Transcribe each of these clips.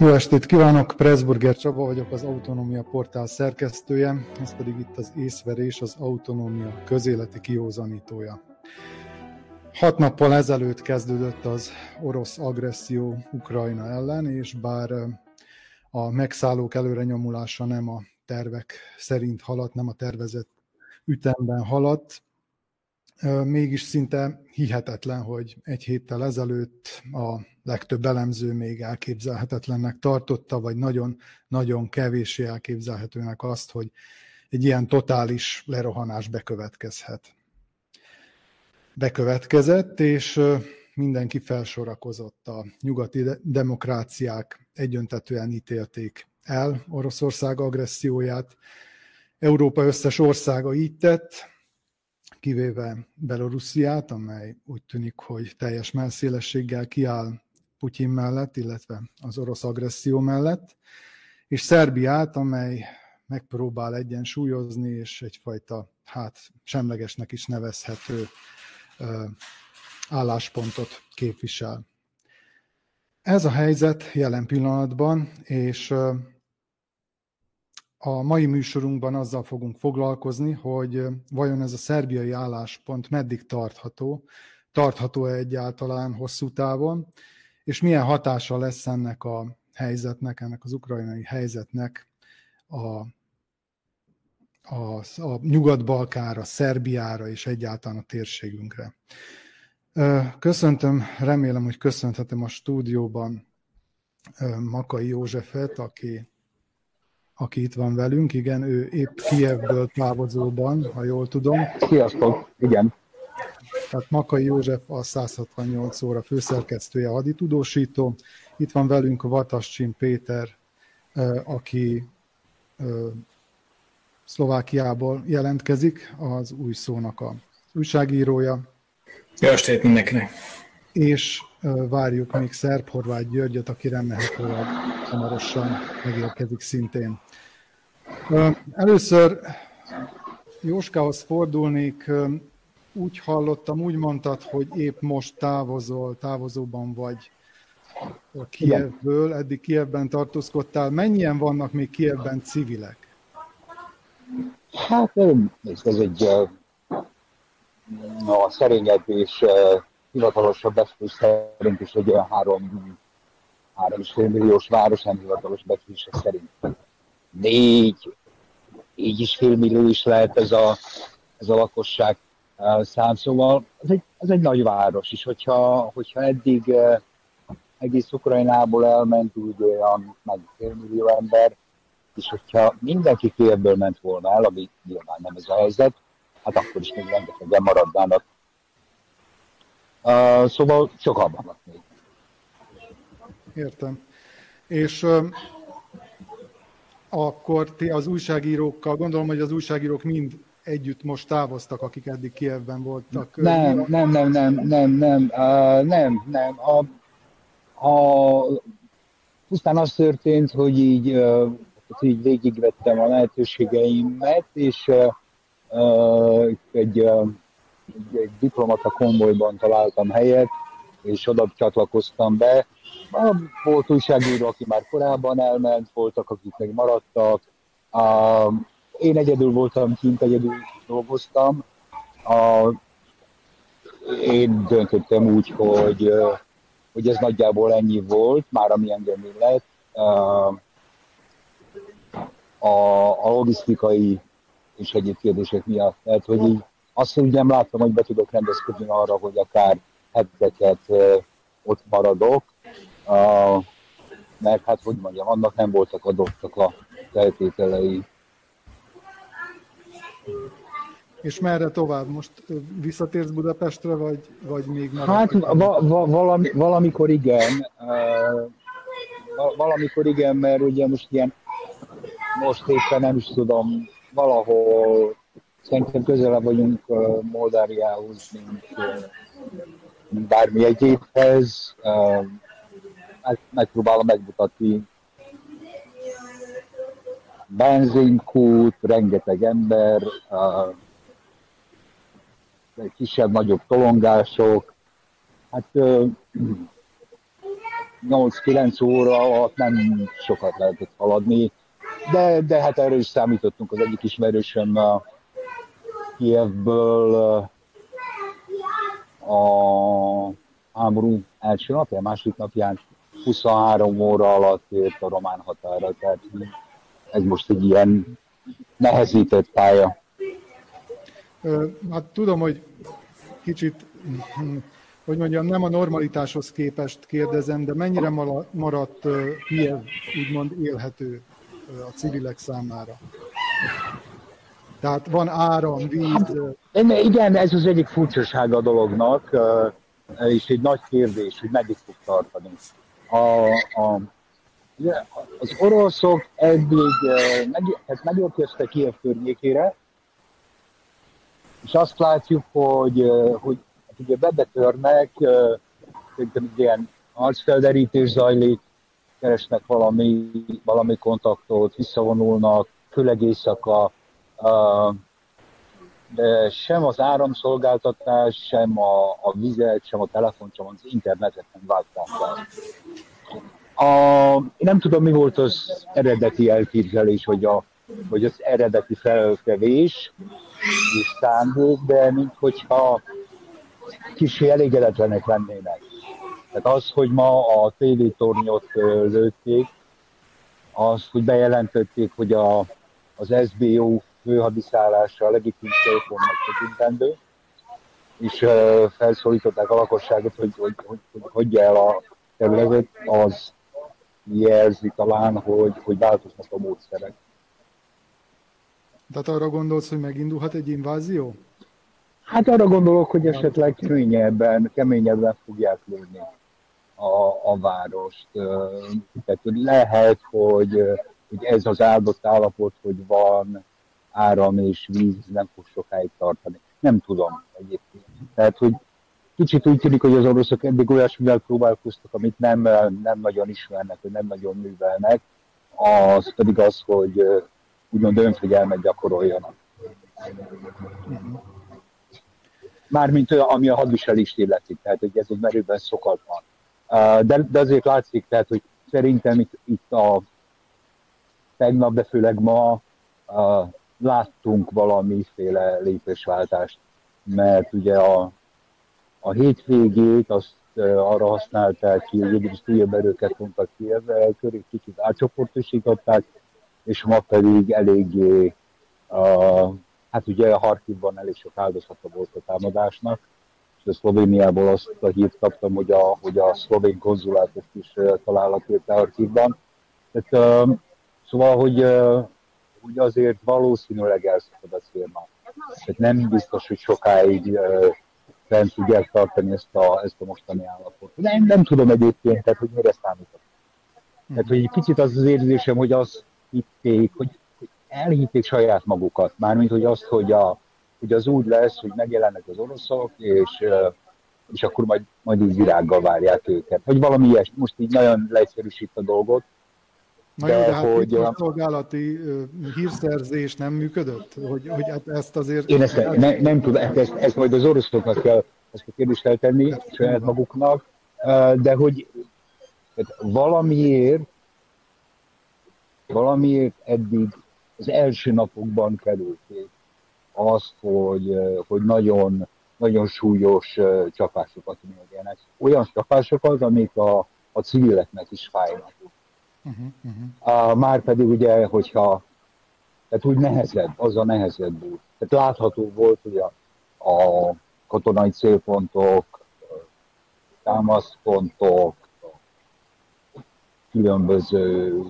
Jó estét kívánok, Pressburger Csaba vagyok, az Autonómia Portál szerkesztője, ez pedig itt az észverés, az autonómia közéleti kiózanítója. Hat nappal ezelőtt kezdődött az orosz agresszió Ukrajna ellen, és bár a megszállók előre nyomulása nem a tervek szerint haladt, nem a tervezett ütemben haladt, mégis szinte hihetetlen, hogy egy héttel ezelőtt a legtöbb elemző még elképzelhetetlennek tartotta, vagy nagyon-nagyon kevéssé elképzelhetőnek azt, hogy egy ilyen totális lerohanás bekövetkezhet. Bekövetkezett, és mindenki felsorakozott. A nyugati demokráciák egyöntetően ítélték el Oroszország agresszióját. Európa összes országa így tett, kivéve Belorussziát, amely úgy tűnik, hogy teljes melszélességgel kiáll Putyin mellett, illetve az orosz agresszió mellett, és Szerbiát, amely megpróbál egyensúlyozni, és egyfajta, hát semlegesnek is nevezhető álláspontot képvisel. Ez a helyzet jelen pillanatban, és a mai műsorunkban azzal fogunk foglalkozni, hogy vajon ez a szerbiai álláspont meddig tartható, tartható-e egyáltalán hosszú távon, és milyen hatása lesz ennek a helyzetnek, ennek az ukrajnai helyzetnek a, a, a Nyugat-Balkára, Szerbiára és egyáltalán a térségünkre. Köszöntöm, remélem, hogy köszönhetem a stúdióban Makai Józsefet, aki aki itt van velünk. Igen, ő épp Kievből távozóban, ha jól tudom. Sziasztok, igen. Tehát Makai József a 168 óra főszerkesztője, haditudósító. Itt van velünk a Vatascsin Péter, aki Szlovákiából jelentkezik, az új szónak a újságírója. Jó estét mindenkinek! És várjuk még Szerb Horváth Györgyöt, aki remélhetőleg hamarosan megérkezik szintén. Először Jóskához fordulnék, úgy hallottam, úgy mondtad, hogy épp most távozol, távozóban vagy a Kievből, eddig Kievben tartózkodtál. Mennyien vannak még Kievben civilek? Hát ez egy a szerényebb és hivatalosabb eszköz szerint is egy olyan három, három és fél milliós város, nem hivatalos becslések szerint négy, így is fél millió is lehet ez a, ez a lakosság szám. Szóval ez egy, ez egy nagy város, és hogyha, hogyha eddig egész Ukrajnából elment úgy olyan meg millió ember, és hogyha mindenki félből ment volna el, ami nyilván nem ez a helyzet, hát akkor is még rengetegen maradnának. Uh, szóval sokan vannak még. Értem. És akkor ti az újságírókkal, gondolom, hogy az újságírók mind együtt most távoztak, akik eddig Kievben voltak. Nem, nem, nem, nem, nem, nem, nem, nem. A, a, pusztán az történt, hogy így, uh, így végigvettem a lehetőségeimet, és egy, uh, egy, egy diplomata konvojban találtam helyet, és oda csatlakoztam be, volt újságíró, aki már korábban elment, voltak, akik még maradtak. Én egyedül voltam kint, egyedül dolgoztam. Én döntöttem úgy, hogy, hogy ez nagyjából ennyi volt, már ami engem lett. A, a logisztikai és egyéb kérdések miatt. Tehát, hogy így azt, hogy nem láttam, hogy be tudok rendezkedni arra, hogy akár heteket ott maradok, a, mert hát hogy mondjam, annak nem voltak adottak a feltételei. És merre tovább? Most visszatérsz Budapestre, vagy, vagy még Hát va, va, valami, valamikor igen. Valamikor igen, mert ugye most ilyen, most éppen nem is tudom, valahol szerintem közelebb vagyunk uh, Moldáriához, mint, uh, mint bármi egyébhez. Uh, meg, megpróbálom megmutatni. Benzinkút, rengeteg ember, kisebb-nagyobb tolongások. Hát uh, 8-9 óra alatt nem sokat lehetett haladni, de, de hát erről is számítottunk. Az egyik ismerősöm a Kievből a háború első napján, második napján 23 óra alatt ért a román határa, tehát ez most egy ilyen nehezített pálya. Hát tudom, hogy kicsit, hogy mondjam, nem a normalitáshoz képest kérdezem, de mennyire maradt Kiev úgymond élhető a civilek számára? Tehát van áram, víz... Hát, igen, ez az egyik furcsasága a dolognak, és egy nagy kérdés, hogy meddig fog tartani. A, a, az oroszok eddig meg, hát megérkeztek Kiev környékére, és azt látjuk, hogy, hogy hát ugye bebetörnek, szerintem ilyen arcfelderítés zajlik, keresnek valami, valami kontaktot, visszavonulnak, főleg éjszaka, de sem az áramszolgáltatás, sem a, a vizet, sem a telefon, sem az internetet nem váltják el. A, nem tudom, mi volt az eredeti elképzelés, hogy, a, hogy az eredeti feltevés és szándék, de minthogyha kicsi elégedetlenek lennének. Tehát az, hogy ma a tévétornyot lőtték, az, hogy bejelentették, hogy a, az SBO főhadiszállása a legitim célpontnak tekintendő, és uh, felszólították a lakosságot, hogy hogy, hogy, hogy hagyja el a területet, az jelzi talán, hogy, hogy változnak a módszerek. Tehát arra gondolsz, hogy megindulhat egy invázió? Hát arra gondolok, hogy esetleg keményebben, keményebben fogják lőni a, a várost. Tehát lehet, hogy, hogy ez az áldott állapot, hogy van áram és víz, nem fog sokáig tartani. Nem tudom egyébként. Tehát, hogy kicsit úgy tűnik, hogy az oroszok eddig olyasmivel próbálkoztak, amit nem, nem nagyon ismernek, vagy nem nagyon művelnek, az pedig az, hogy úgymond önfigyelmet gyakoroljanak. Mármint ami a hadviselést illeti, tehát hogy ez egy merőben szokatlan. De, de azért látszik, tehát, hogy szerintem itt, itt a tegnap, de főleg ma láttunk valamiféle lépésváltást, mert ugye a, a hétvégét azt arra használták ki, hogy egyrészt újabb erőket vontak ki, ezzel köré kicsit átcsoportosították, és ma pedig eléggé, uh, hát ugye a Harkivban elég sok áldozata volt a támadásnak, és a Szlovéniából azt a hírt kaptam, hogy a, hogy a szlovén konzulátus is található a Harkivban. Tehát, szóval, hogy, uh, hogy azért valószínűleg elszakad a firma. Tehát nem biztos, hogy sokáig fent tudják tartani ezt a, ezt a mostani állapotot. Nem, nem tudom egyébként, tehát, hogy mire számítok. Tehát, hogy egy picit az az érzésem, hogy az hitték, hogy, hogy elhitték saját magukat, mármint, hogy azt, hogy, a, hogy az úgy lesz, hogy megjelennek az oroszok, és, és akkor majd, majd így virággal várják őket. Vagy valami ilyesmi. Most így nagyon leegyszerűsít a dolgot. Na de, jó, de hát hogy, a szolgálati hírszerzés nem működött? Hogy, hogy hát ezt azért... Én ezt ne, nem, nem tudom, ezt, ezt, majd az oroszoknak kell ezt a kérdést feltenni, saját maguknak, de hogy valamiért valamiért eddig az első napokban kerülték azt, hogy, hogy nagyon, nagyon súlyos csapásokat mérjenek. Olyan csapásokat, amik a, a civileknek is fájnak. Uh-huh. Már pedig ugye, hogyha tehát úgy nehezebb, az a nehezebb út. Tehát látható volt, hogy a, a katonai célpontok, támaszpontok, különböző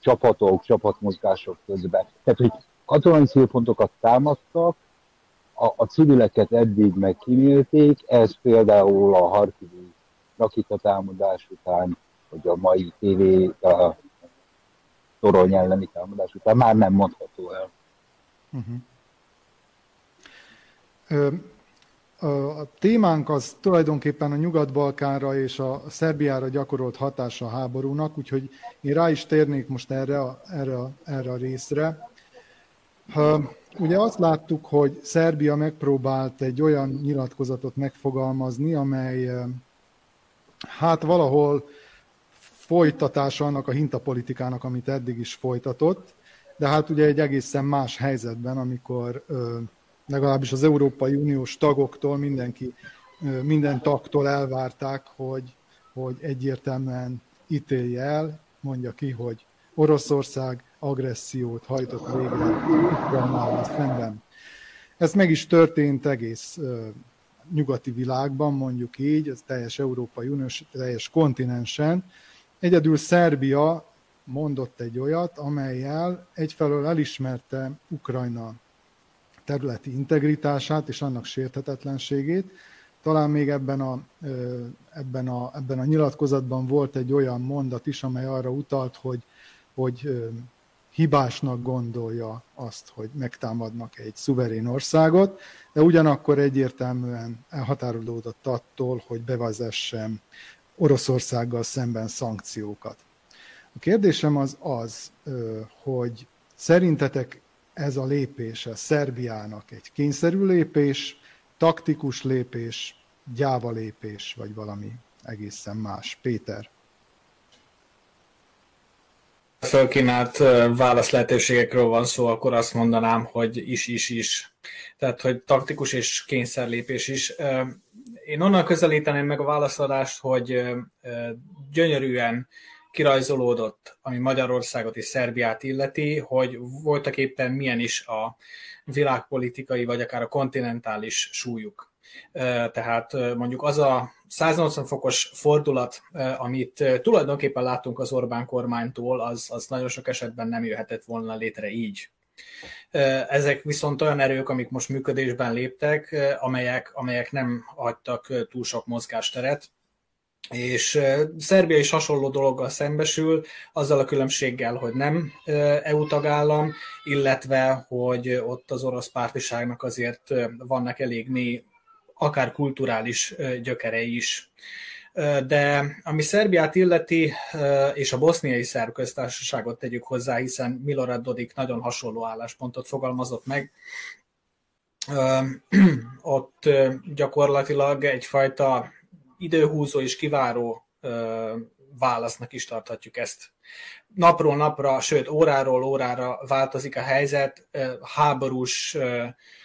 csapatok, csapatmozgások közben. Tehát, hogy katonai célpontokat támadtak, a, a civileket eddig meg kimélték, ez például a Harkivi rakétatámadás után, vagy a mai TV a torony elleni támadás után már nem mondható el. Uh-huh. A témánk az tulajdonképpen a Nyugat-Balkánra és a Szerbiára gyakorolt hatása a háborúnak, úgyhogy én rá is térnék most erre a, erre a, erre a részre. Ugye azt láttuk, hogy Szerbia megpróbált egy olyan nyilatkozatot megfogalmazni, amely hát valahol folytatása annak a hintapolitikának, amit eddig is folytatott, de hát ugye egy egészen más helyzetben, amikor legalábbis az Európai Uniós tagoktól mindenki, minden tagtól elvárták, hogy, hogy egyértelműen ítélje el, mondja ki, hogy Oroszország agressziót hajtott végre Ukrajnával szemben. Ez meg is történt egész nyugati világban, mondjuk így, az teljes Európai Uniós, teljes kontinensen. Egyedül Szerbia mondott egy olyat, amelyel egyfelől elismerte Ukrajna területi integritását és annak sérthetetlenségét. Talán még ebben a, ebben, a, ebben a nyilatkozatban volt egy olyan mondat is, amely arra utalt, hogy, hogy hibásnak gondolja azt, hogy megtámadnak egy szuverén országot, de ugyanakkor egyértelműen elhatárolódott attól, hogy bevezessen Oroszországgal szemben szankciókat. A kérdésem az az, hogy szerintetek ez a lépés a Szerbiának egy kényszerű lépés, taktikus lépés, gyáva lépés, vagy valami egészen más. Péter. fölkínált válasz lehetőségekről van szó, akkor azt mondanám, hogy is, is, is. Tehát, hogy taktikus és kényszerlépés is. Én onnan közelíteném meg a válaszadást, hogy gyönyörűen kirajzolódott, ami Magyarországot és Szerbiát illeti, hogy voltak éppen milyen is a világpolitikai, vagy akár a kontinentális súlyuk. Tehát mondjuk az a 180 fokos fordulat, amit tulajdonképpen látunk az Orbán kormánytól, az, az nagyon sok esetben nem jöhetett volna létre így. Ezek viszont olyan erők, amik most működésben léptek, amelyek, amelyek nem hagytak túl sok mozgásteret, és Szerbia is hasonló dologgal szembesül, azzal a különbséggel, hogy nem EU tagállam, illetve, hogy ott az orosz pártiságnak azért vannak elég né, akár kulturális gyökerei is. De ami Szerbiát illeti, és a boszniai szerb köztársaságot tegyük hozzá, hiszen Milorad Dodik nagyon hasonló álláspontot fogalmazott meg, ott gyakorlatilag egyfajta időhúzó és kiváró válasznak is tarthatjuk ezt. Napról napra, sőt óráról órára változik a helyzet, háborús,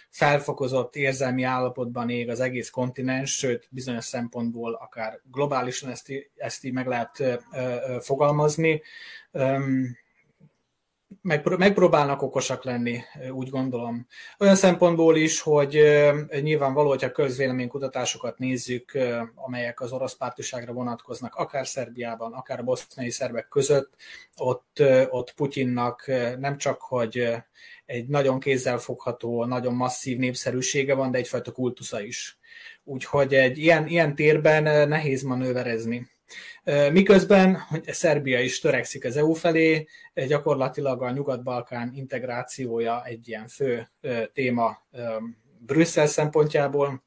felfokozott érzelmi állapotban ég az egész kontinens, sőt bizonyos szempontból akár globálisan ezt, ezt így meg lehet fogalmazni megpróbálnak okosak lenni, úgy gondolom. Olyan szempontból is, hogy nyilvánvaló, hogyha közvéleménykutatásokat nézzük, amelyek az orosz pártiságra vonatkoznak, akár Szerbiában, akár a boszniai szerbek között, ott, ott Putyinnak nem csak, hogy egy nagyon kézzelfogható, nagyon masszív népszerűsége van, de egyfajta kultusza is. Úgyhogy egy ilyen, ilyen térben nehéz manőverezni. Miközben hogy Szerbia is törekszik az EU felé, gyakorlatilag a Nyugat-Balkán integrációja egy ilyen fő téma Brüsszel szempontjából,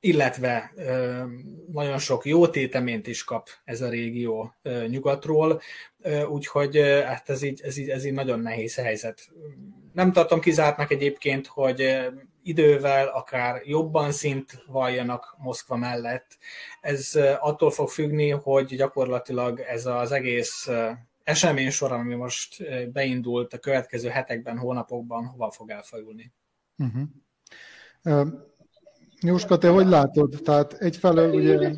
illetve nagyon sok jó téteményt is kap ez a régió nyugatról, úgyhogy hát ez így, ez, így, ez így nagyon nehéz helyzet. Nem tartom kizártnak egyébként, hogy idővel akár jobban szint valljanak Moszkva mellett. Ez attól fog függni, hogy gyakorlatilag ez az egész esemény sor, ami most beindult a következő hetekben, hónapokban, hova fog elfajulni. Uh-huh. Uh, Jóska, te hogy látod? Tehát egyfelől ugye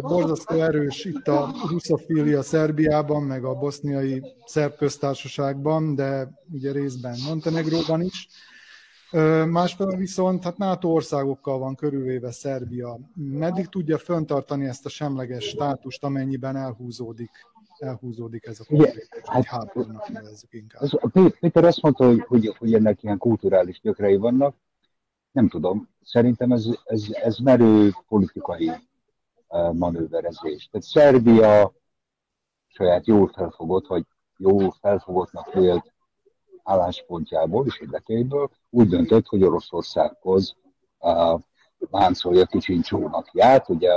borzasztó erős itt a russzofília Szerbiában, meg a boszniai szerb köztársaságban, de ugye részben Montenegróban is. Másfelől viszont hát NATO országokkal van körülvéve Szerbia. Meddig tudja föntartani ezt a semleges státust, amennyiben elhúzódik, elhúzódik ez a konfliktus, hát, háborúnak nevezzük inkább. Péter azt mondta, hogy, hogy, hogy ennek ilyen kulturális gyökerei vannak. Nem tudom. Szerintem ez, ez, ez merő politikai manőverezés. Tehát Szerbia saját jól felfogott, vagy jó felfogottnak vélt álláspontjából és érdekeiből úgy döntött, hogy Oroszországhoz uh, láncolja kicsin csónakját, ugye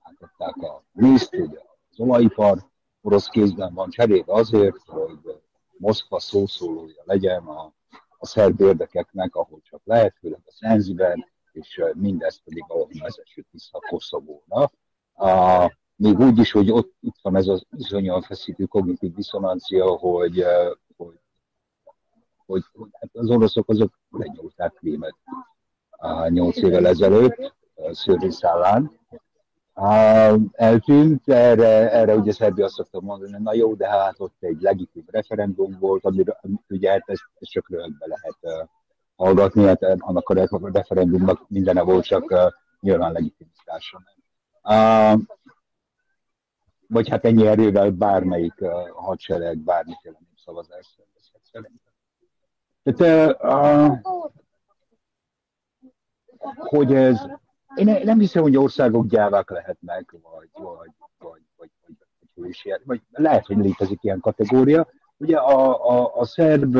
átadták a liszt, ugye az olajipar orosz kézben van cserébe azért, hogy Moszkva szószólója legyen a, a szerb érdekeknek, ahogy csak lehet, főleg a Szenziben, és mindezt pedig valahol vezessük vissza a Koszovóna. Uh, még úgy is, hogy ott itt van ez az izonyan feszítő kognitív diszonancia, hogy, hogy, hogy, hát az oroszok azok lenyúlták Krímet nyolc évvel ezelőtt, szőrészállán. Eltűnt, erre, erre ugye Szerbia azt szokta mondani, na jó, de hát ott egy legitim referendum volt, amire ugye hát ezt, ezt lehet hallgatni, hát annak a referendumnak mindene volt, csak nyilván legitimitása. Vagy hát ennyi erővel bármelyik hadsereg, bármiféle népszavazás szervezhet szerintem. Tehát, uh, hogy ez, én nem hiszem, hogy országok gyávák lehetnek, vagy, vagy, vagy, vagy, vagy, vagy, vagy lehet, hogy létezik ilyen kategória. Ugye a, a, a szerb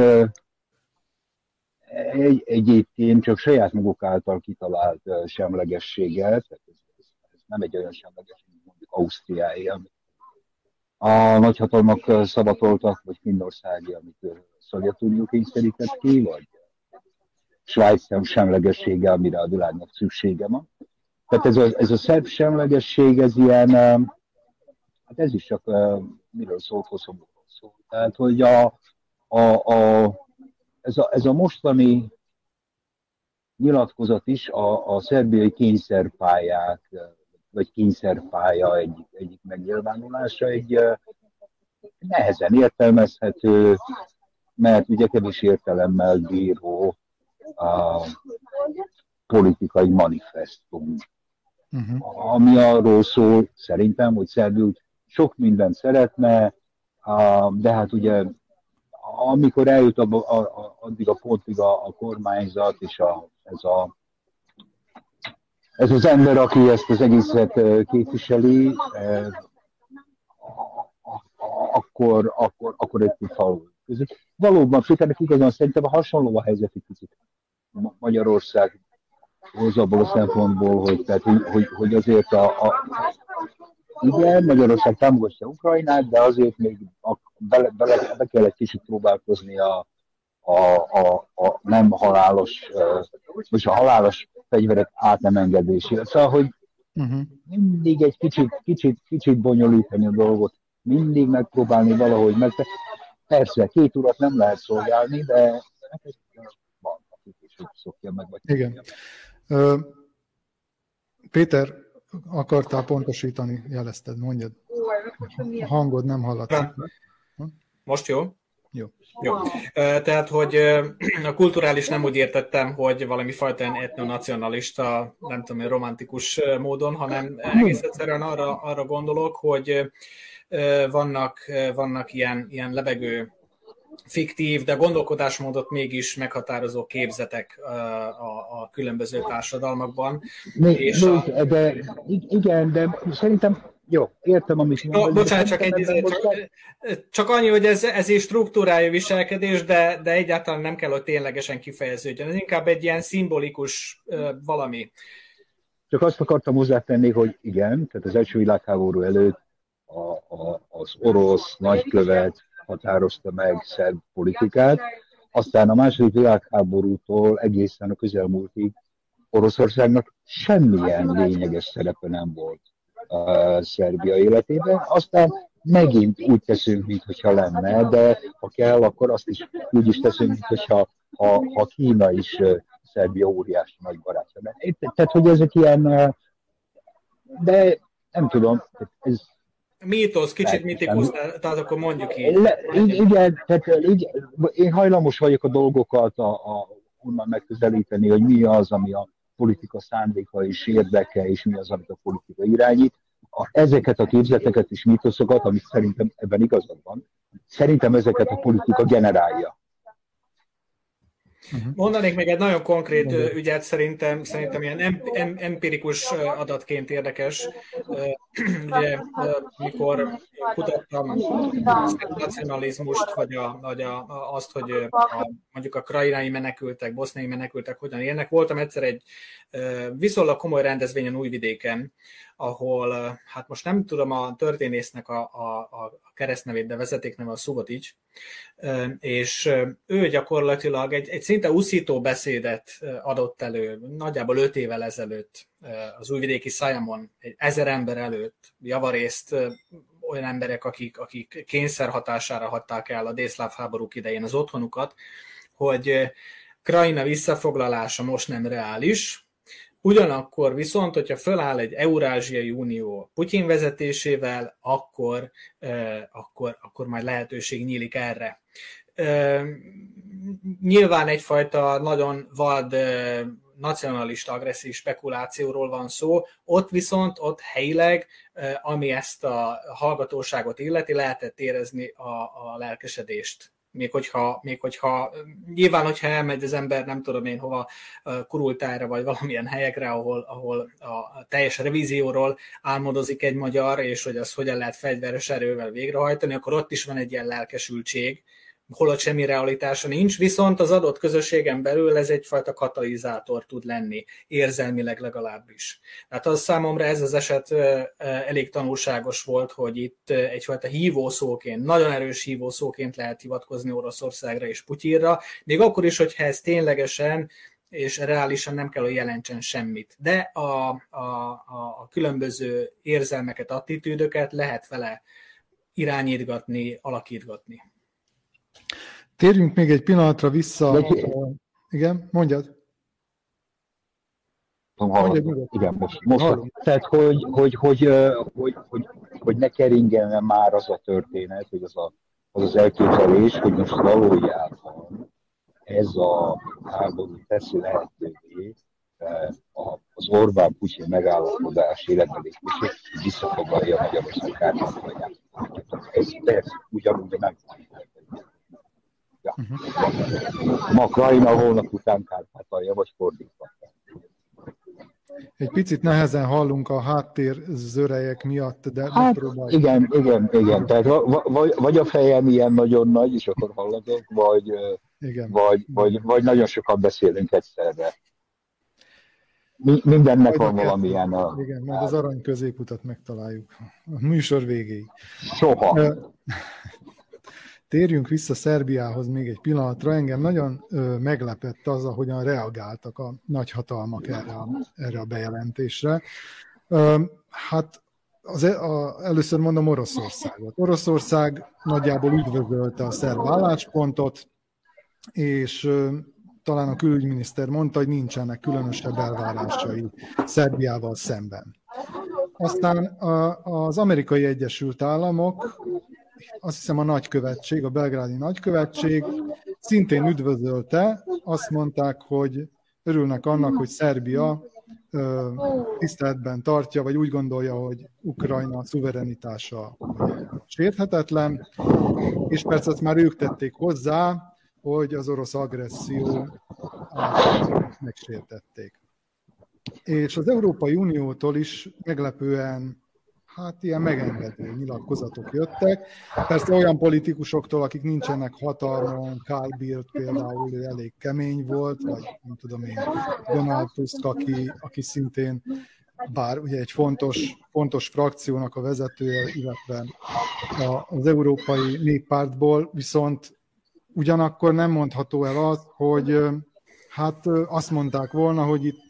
egy, egyébként csak saját maguk által kitalált semlegességgel, tehát ez, ez, ez nem egy olyan semleges, mint mondjuk Ausztriáé, amit a nagyhatalmak szabatoltak, vagy Finnországi, amit Szovjetunió kényszerített ki, vagy Svájc semlegessége, amire a világnak szüksége van. Tehát ez a, ez a szerb semlegesség, ez ilyen, hát ez is csak miről szól, Koszovóról szól. Tehát, hogy a, a, a, ez, a, ez a mostani nyilatkozat is a, a szerbiai kényszerpályák, vagy kényszerpálya egy, egyik megnyilvánulása, egy nehezen értelmezhető, mert ugye kevés értelemmel bíró a politikai manifestum, uh-huh. ami arról szól szerintem, hogy Szerbia sok mindent szeretne, de hát ugye amikor eljut a, a, a, addig a pontig a, a kormányzat és a, ez, a, ez az ember, aki ezt az egészet képviseli, akkor, akkor, akkor egy falu között. Valóban, Péternek igazán szerintem a hasonló a helyzet egy kicsit Magyarország hoz abból a szempontból, hogy, tehát, hogy, hogy, hogy azért a, a, igen, Magyarország támogatja Ukrajnát, de azért még a, bele, bele, be kell egy kicsit próbálkozni a, a, a, a nem halálos, vagy a halálos fegyverek át nem engedésére. Szóval, hogy uh-huh. mindig egy kicsit, kicsit, kicsit bonyolítani a dolgot, mindig megpróbálni valahogy meg. Persze, két urat nem lehet szolgálni, de hát szokja meg. Vagy Igen. Péter, akartál pontosítani, jelezted, mondjad. A hangod nem hallatszik. Most jó? Jó. Jó. Tehát, hogy a kulturális nem úgy értettem, hogy valami fajta etnonacionalista, nem tudom, romantikus módon, hanem egész egyszerűen arra, arra gondolok, hogy vannak, vannak ilyen, ilyen lebegő fiktív, de gondolkodásmódot mégis meghatározó képzetek a, a, a különböző társadalmakban. Még, és még, a... de, igen, de szerintem jó, értem, amit mondod. No, bocsánat, csak, egy, csak, csak annyi, hogy ez, ez is struktúrája viselkedés, de, de egyáltalán nem kell, hogy ténylegesen kifejeződjön. Ez inkább egy ilyen szimbolikus uh, valami. Csak azt akartam hozzátenni, hogy igen, tehát az első világháború előtt a, a, az orosz nagykövet határozta meg szerb politikát. Aztán a második világháborútól egészen a közelmúltig Oroszországnak semmilyen lényeges szerepe nem volt a Szerbia életében. Aztán megint úgy teszünk, mintha lenne, de ha kell, akkor azt is úgy is teszünk, mintha ha, ha Kína is Szerbia óriási nagy barátja. Tehát, hogy ezek ilyen, de nem tudom, ez Mítosz, kicsit mitikus, tehát akkor mondjuk így. Le, igen, tehát így, én hajlamos vagyok a dolgokat a, a, onnan megközelíteni, hogy mi az, ami a politika szándéka és érdeke, és mi az, amit a politika irányít. A, ezeket a képzeteket és mítoszokat, amit szerintem ebben igazad van, szerintem ezeket a politika generálja. Uh-huh. Mondanék még egy nagyon konkrét uh, ügyet, szerintem, szerintem ilyen em, em, empirikus adatként érdekes. Ugye, mikor kutattam a nacionalizmust, vagy, a, vagy a, azt, hogy a, mondjuk a krainai menekültek, boszniai menekültek hogyan élnek. Voltam egyszer egy viszonylag komoly rendezvényen Újvidéken, ahol, hát most nem tudom a történésznek a, a, a keresztnevét, de vezetékneve a Szubotics, és ő gyakorlatilag egy, egy szinte uszító beszédet adott elő, nagyjából öt évvel ezelőtt az újvidéki Szájamon, egy ezer ember előtt, javarészt olyan emberek, akik, akik kényszer hatására hatták el a délszláv háborúk idején az otthonukat, hogy Kraina visszafoglalása most nem reális, Ugyanakkor viszont, hogyha föláll egy Eurázsiai Unió Putyin vezetésével, akkor, akkor, akkor majd lehetőség nyílik erre. Nyilván egyfajta nagyon vad nacionalista agresszív spekulációról van szó, ott viszont, ott helyileg, ami ezt a hallgatóságot illeti, lehetett érezni a, a lelkesedést még hogyha, még hogyha nyilván, hogyha elmegy az ember, nem tudom én hova, kurultára, vagy valamilyen helyekre, ahol, ahol a teljes revízióról álmodozik egy magyar, és hogy az hogyan lehet fegyveres erővel végrehajtani, akkor ott is van egy ilyen lelkesültség, holott semmi realitása nincs, viszont az adott közösségen belül ez egyfajta katalizátor tud lenni, érzelmileg legalábbis. Tehát az számomra ez az eset elég tanulságos volt, hogy itt egyfajta hívószóként, nagyon erős hívószóként lehet hivatkozni Oroszországra és Putyinra, még akkor is, hogyha ez ténylegesen és reálisan nem kell, hogy jelentsen semmit. De a, a, a, különböző érzelmeket, attitűdöket lehet vele irányítgatni, alakítgatni. Térjünk még egy pillanatra vissza. De... Igen, mondjad. Mondjad igen, most, most tehát, hogy, hogy, hogy, hogy, hogy, hogy ne keringjen már az a történet, hogy az a, az, az elképzelés, hogy most valójában ez a háború teszi lehetővé az Orbán-Putyin megállapodás életbelépését, hogy visszafoglalja Magyarország kártyáját. Ez persze ugyanúgy nem. Uh-huh. Ma Kraina, holnap után Kárpátalja, vagy fordítva. Egy picit nehezen hallunk a háttér zörejek miatt, de hát, igen, igen, igen. Tehát vagy, vagy a fejem ilyen nagyon nagy, és akkor hallatok, vagy, igen. vagy, vagy, vagy nagyon sokat beszélünk egyszerre. Mindennek van valamilyen. A, igen, majd az arany középutat megtaláljuk a műsor végéig. Soha. Térjünk vissza Szerbiához még egy pillanatra. Engem nagyon ö, meglepett az, ahogyan reagáltak a nagyhatalmak erre a, erre a bejelentésre. Ö, hát az, e, a, először mondom Oroszországot. Oroszország nagyjából üdvözölte a szerb álláspontot, és ö, talán a külügyminiszter mondta, hogy nincsenek különösebb elvárásai Szerbiával szemben. Aztán az amerikai Egyesült Államok azt hiszem a nagykövetség, a belgrádi nagykövetség szintén üdvözölte, azt mondták, hogy örülnek annak, hogy Szerbia tiszteletben tartja, vagy úgy gondolja, hogy Ukrajna szuverenitása sérthetetlen, és persze ezt már ők tették hozzá, hogy az orosz agresszió megsértették. És az Európai Uniótól is meglepően hát ilyen megengedő nyilatkozatok jöttek. Persze olyan politikusoktól, akik nincsenek hatalmon, Carl Bildt például elég kemény volt, vagy nem tudom én, Donald Tusk, aki, aki szintén bár ugye egy fontos, fontos frakciónak a vezetője, illetve az Európai Néppártból, viszont ugyanakkor nem mondható el az, hogy hát azt mondták volna, hogy itt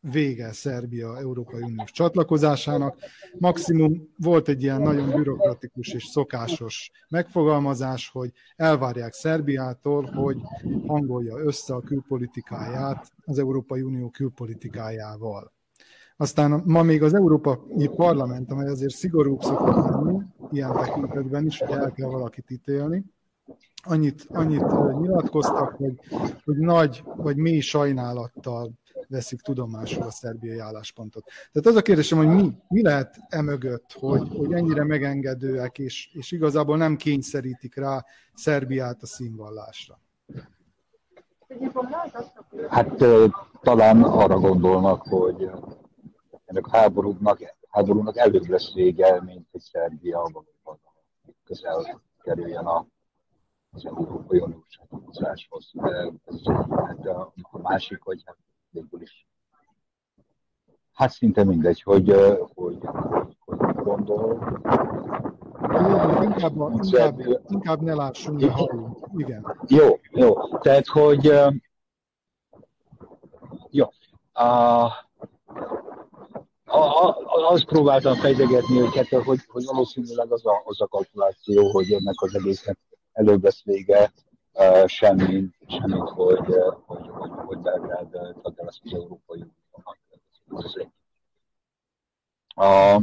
vége Szerbia Európai Uniós csatlakozásának. Maximum volt egy ilyen nagyon bürokratikus és szokásos megfogalmazás, hogy elvárják Szerbiától, hogy hangolja össze a külpolitikáját az Európai Unió külpolitikájával. Aztán ma még az Európai Parlament, amely azért szigorúbb szokott lenni, ilyen tekintetben is, hogy el kell valakit ítélni, annyit, annyit nyilatkoztak, hogy, hogy nagy vagy mély sajnálattal veszik tudomásul a szerbiai álláspontot. Tehát az a kérdésem, hogy mi, mi lehet emögött, hogy, hogy ennyire megengedőek, és, és igazából nem kényszerítik rá Szerbiát a színvallásra. Hát talán arra gondolnak, hogy ennek a háborúnak, háborúnak előbb lesz vége, mint hogy Szerbia valóban közel kerüljön a, az Európai Uniós csatlakozáshoz. Hát a, a másik, hogy hát végül is hát szinte mindegy, hogy, hogy, hogy, hogy gondol. Inkább, inkább, inkább ne lássunk, ne halljunk. Igen. Jó, jó. Tehát, hogy jó. A, a, a, azt próbáltam fejtegetni őket, hogy, hogy valószínűleg az a, az a kalkuláció, hogy ennek az egésznek előbb lesz vége, semmint, semmint hogy, hogy, hogy, hogy Belgrád tagja lesz az Európai Uniónak. Uh,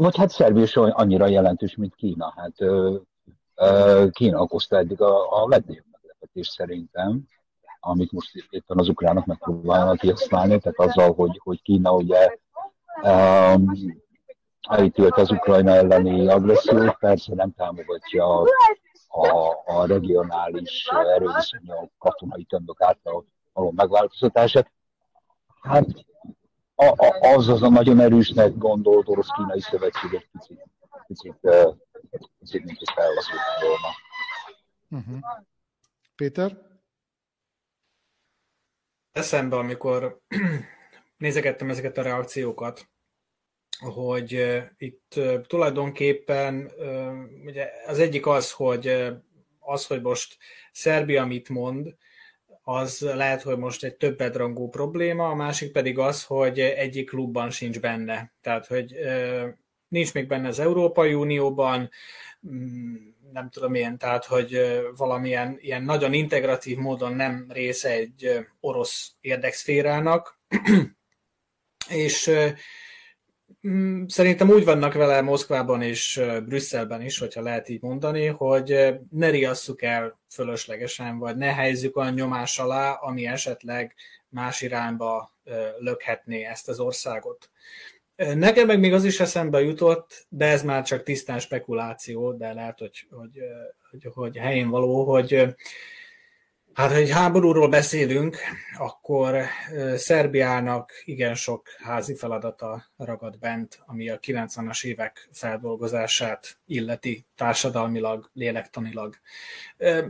vagy hát Szerbia is annyira jelentős, mint Kína. Hát uh, uh, Kína okozta eddig a, a legnagyobb meglepetés szerintem amit most éppen az ukránok megpróbálnak kihasználni, tehát azzal, hogy, hogy Kína ugye um, elítélt az Ukrajna elleni agressziót, persze nem támogatja a, a, a regionális erőviszonyok katonai tömbök által való megváltoztatását. Hát a, a, az az a nagyon erősnek gondolt orosz-kínai szövetség egy picit, picit, picit, picit mint is felvaszult volna. Uh-huh. Péter? eszembe, amikor nézegettem ezeket a reakciókat, hogy itt tulajdonképpen ugye az egyik az, hogy az, hogy most Szerbia mit mond, az lehet, hogy most egy több bedrangú probléma, a másik pedig az, hogy egyik klubban sincs benne. Tehát, hogy nincs még benne az Európai Unióban, mm, nem tudom én, tehát, hogy valamilyen ilyen nagyon integratív módon nem része egy orosz érdekszférának, és szerintem úgy vannak vele Moszkvában és Brüsszelben is, hogyha lehet így mondani, hogy ne riasszuk el fölöslegesen, vagy ne helyezzük olyan nyomás alá, ami esetleg más irányba lökhetné ezt az országot. Nekem meg még az is eszembe jutott, de ez már csak tisztán spekuláció, de lehet, hogy, hogy, hogy, hogy helyén való, hogy hát, ha egy háborúról beszélünk, akkor Szerbiának igen sok házi feladata ragad bent, ami a 90-as évek feldolgozását illeti társadalmilag, lélektanilag.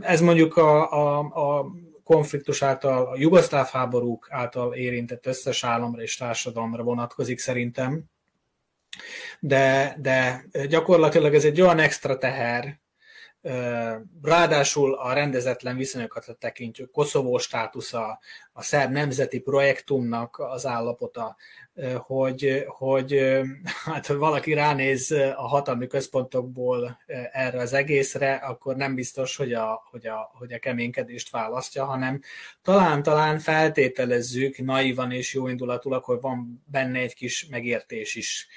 Ez mondjuk a, a, a konfliktus által, a jugoszláv háborúk által érintett összes államra és társadalomra vonatkozik szerintem. De, de gyakorlatilag ez egy olyan extra teher, Ráadásul a rendezetlen viszonyokat tekintjük, Koszovó státusza, a szerb nemzeti projektumnak az állapota, hogy, hogy hát, ha valaki ránéz a hatalmi központokból erre az egészre, akkor nem biztos, hogy a, hogy a, hogy a keménykedést választja, hanem talán-talán feltételezzük naivan és jóindulatulag, hogy van benne egy kis megértés is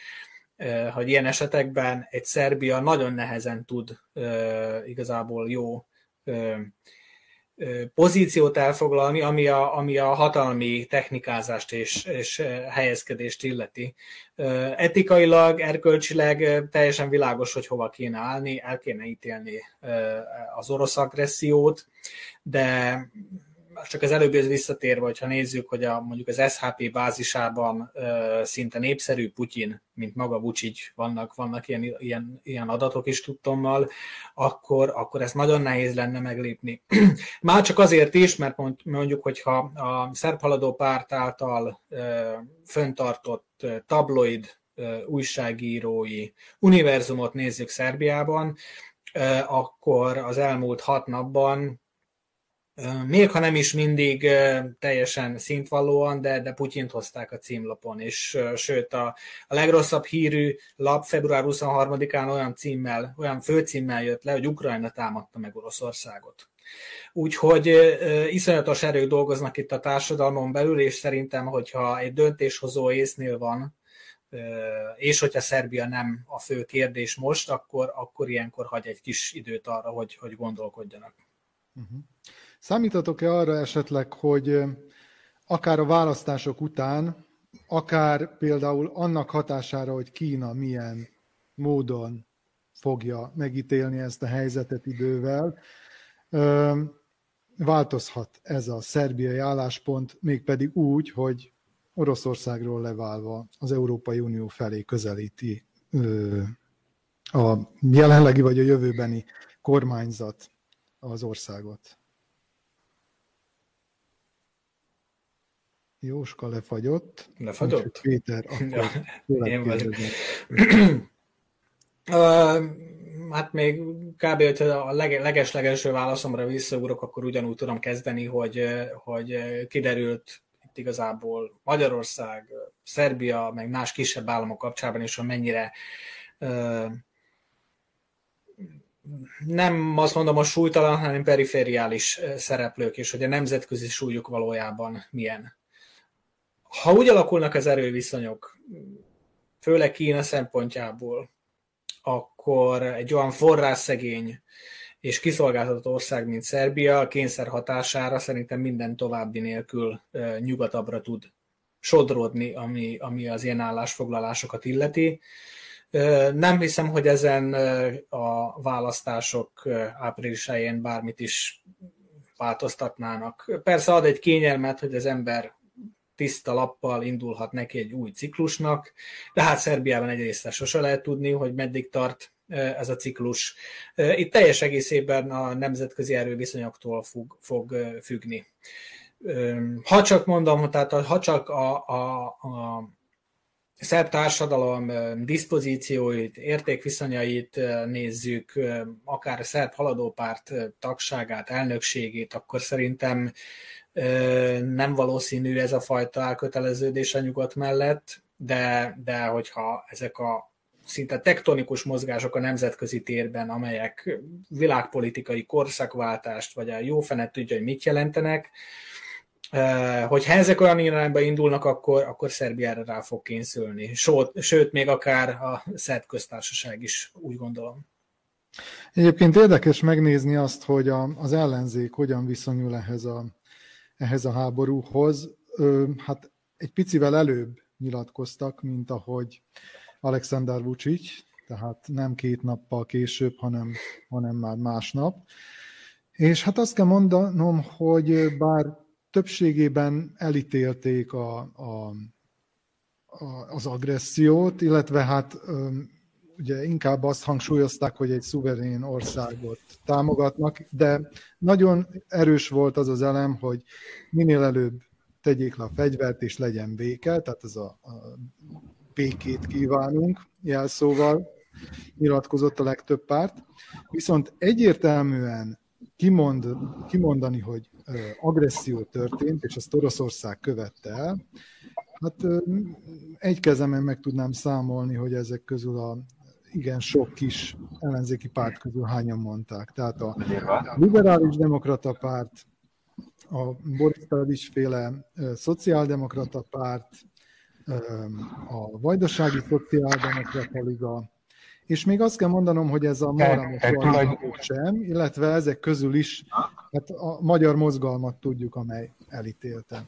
hogy ilyen esetekben egy Szerbia nagyon nehezen tud igazából jó pozíciót elfoglalni, ami a, ami a hatalmi technikázást és, és helyezkedést illeti. Etikailag, erkölcsileg teljesen világos, hogy hova kéne állni, el kéne ítélni az orosz agressziót, de csak az előbbi visszatérve, hogyha nézzük, hogy a, mondjuk az SHP bázisában ö, szinte népszerű Putyin, mint maga Vucic, vannak, vannak ilyen, ilyen, ilyen adatok is tudtommal, akkor, akkor ezt nagyon nehéz lenne meglépni. Már csak azért is, mert mondjuk, hogyha a szerb haladó párt által ö, föntartott tabloid ö, újságírói univerzumot nézzük Szerbiában, akkor az elmúlt hat napban még ha nem is mindig teljesen szintvallóan, de, de Putyint hozták a címlapon, és sőt a, a legrosszabb hírű lap február 23-án olyan címmel, olyan főcímmel jött le, hogy Ukrajna támadta meg Oroszországot. Úgyhogy iszonyatos erők dolgoznak itt a társadalmon belül, és szerintem, hogyha egy döntéshozó észnél van, és hogyha Szerbia nem a fő kérdés most, akkor, akkor ilyenkor hagy egy kis időt arra, hogy, hogy gondolkodjanak. Uh-huh. Számítatok-e arra esetleg, hogy akár a választások után, akár például annak hatására, hogy Kína milyen módon fogja megítélni ezt a helyzetet idővel, változhat ez a szerbiai álláspont, mégpedig úgy, hogy Oroszországról leválva az Európai Unió felé közelíti a jelenlegi vagy a jövőbeni kormányzat az országot. Jóska lefagyott. Lefagyott? Péter, akkor ja, én vagyok. uh, hát még kb. hogy a leges-legelső válaszomra visszaugrok, akkor ugyanúgy tudom kezdeni, hogy, hogy kiderült itt igazából Magyarország, Szerbia, meg más kisebb államok kapcsában is, hogy mennyire uh, nem azt mondom a súlytalan, hanem perifériális szereplők, és hogy a nemzetközi súlyuk valójában milyen. Ha úgy alakulnak az erőviszonyok, főleg Kína szempontjából, akkor egy olyan forrásszegény és kiszolgáltatott ország, mint Szerbia, kényszer hatására szerintem minden további nélkül nyugatabbra tud sodródni, ami, ami az ilyen állásfoglalásokat illeti. Nem hiszem, hogy ezen a választások áprilisájén bármit is változtatnának. Persze ad egy kényelmet, hogy az ember tiszta lappal indulhat neki egy új ciklusnak, de hát Szerbiában egyrészt sose lehet tudni, hogy meddig tart ez a ciklus. Itt teljes egészében a nemzetközi erőviszonyoktól fog, fog függni. Ha csak mondom, tehát ha csak a, a, a szerb társadalom diszpozícióit, értékviszonyait nézzük, akár a szerb haladópárt tagságát, elnökségét, akkor szerintem nem valószínű ez a fajta elköteleződés a nyugat mellett, de, de hogyha ezek a szinte tektonikus mozgások a nemzetközi térben, amelyek világpolitikai korszakváltást, vagy a jó fenet tudja, hogy mit jelentenek, hogyha ezek olyan irányba indulnak, akkor, akkor Szerbiára rá fog kényszülni. Sőt, sőt, még akár a szerb köztársaság is, úgy gondolom. Egyébként érdekes megnézni azt, hogy a, az ellenzék hogyan viszonyul ehhez a, ehhez a háborúhoz. Hát egy picivel előbb nyilatkoztak, mint ahogy Alexander Vucic, tehát nem két nappal később, hanem, hanem már másnap. És hát azt kell mondanom, hogy bár többségében elítélték a, a, a, az agressziót, illetve hát ugye inkább azt hangsúlyozták, hogy egy szuverén országot támogatnak, de nagyon erős volt az az elem, hogy minél előbb tegyék le a fegyvert, és legyen béke, tehát ez a, a békét kívánunk jelszóval nyilatkozott a legtöbb párt. Viszont egyértelműen kimond, kimondani, hogy agresszió történt, és ezt Oroszország követte el, hát egy kezemen meg tudnám számolni, hogy ezek közül a igen sok kis ellenzéki párt közül hányan mondták. Tehát a liberális demokrata párt, a Boris Tadics féle szociáldemokrata párt, a Vajdasági Szociáldemokrata Liga, és még azt kell mondanom, hogy ez a Maramos sem, illetve ezek közül is hát a magyar mozgalmat tudjuk, amely elítélte.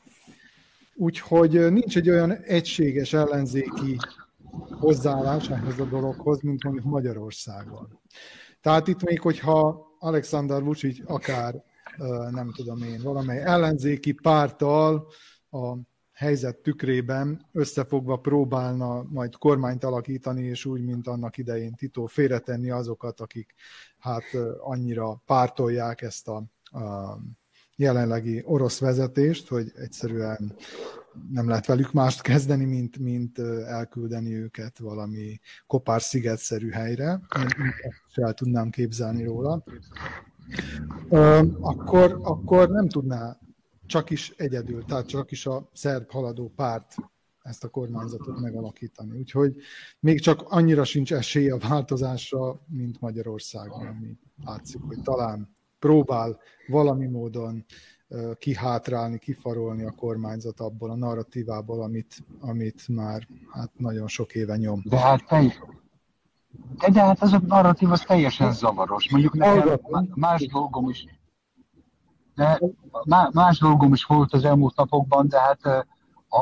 Úgyhogy nincs egy olyan egységes ellenzéki hozzáállás ehhez a dologhoz, mint mondjuk Magyarországon. Tehát itt még, hogyha Alexander Vucic akár, nem tudom én, valamely ellenzéki pártal a helyzet tükrében összefogva próbálna majd kormányt alakítani, és úgy, mint annak idején Tito, félretenni azokat, akik hát annyira pártolják ezt a, a jelenlegi orosz vezetést, hogy egyszerűen nem lehet velük mást kezdeni, mint, mint elküldeni őket valami kopár szigetszerű helyre. Én ezt tudnám képzelni róla. Akkor, akkor nem tudná csak is egyedül, tehát csak is a szerb haladó párt ezt a kormányzatot megalakítani. Úgyhogy még csak annyira sincs esély a változásra, mint Magyarországon, ami látszik, hogy talán próbál valami módon kihátrálni, kifarolni a kormányzat abból a narratívából, amit, amit már hát nagyon sok éve nyom. De hát de, de hát ez a narratív az teljesen zavaros. Mondjuk nekem más dolgom is de más dolgom is volt az elmúlt napokban, de hát a,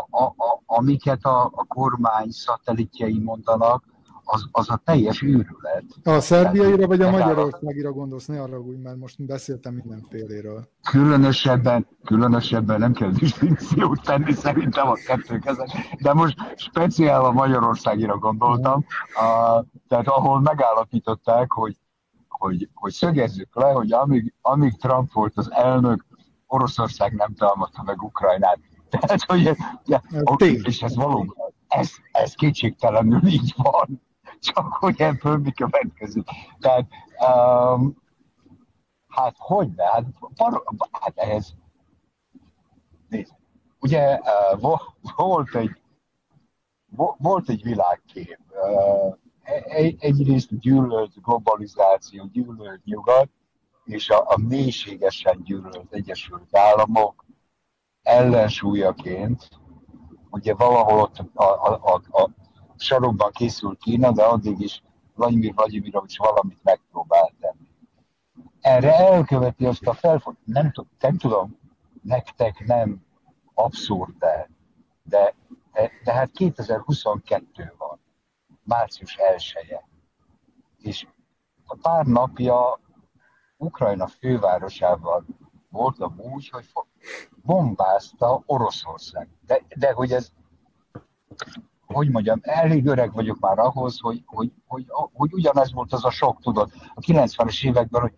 a, a, amiket a, a kormány szatellitjei mondanak, az, az a teljes őrület. A szerbiaira vagy a magyarországira gondolsz, ne arra úgy, mert most beszéltem mindenféléről. Különösebben, különösebben nem kell distinkciót tenni szerintem a kettő között, de most speciál a Magyarországira gondoltam, a, tehát ahol megállapították, hogy, hogy, hogy szögezzük le, hogy amíg, amíg Trump volt az elnök, Oroszország nem támadta meg Ukrajnát. Tehát, hogy, ja, és ez valóban, ez, ez kétségtelenül így van csak hogy ebből mi következik. Tehát, um, hát hogy ne? Hát, par, hát ehhez, nézd, ugye uh, volt egy volt egy világkép. Uh, egy, egyrészt gyűlölt globalizáció, gyűlölt nyugat, és a, a mélységesen gyűlölt Egyesült Államok ellensúlyaként, ugye valahol ott a, a, a, a sarokban készült Kína, de addig is Vladimir Vladimirovics valamit megpróbált tenni. Erre elköveti azt a felfog... Nem, nem tudom, nektek nem abszurd, de, de, de, hát 2022 van, március 1 -e. És a pár napja Ukrajna fővárosában voltam úgy, hogy bombázta Oroszország. De, de hogy ez hogy mondjam, elég öreg vagyok már ahhoz, hogy, hogy, hogy, hogy ugyanez volt az a sok, tudod, a 90-es években, hogy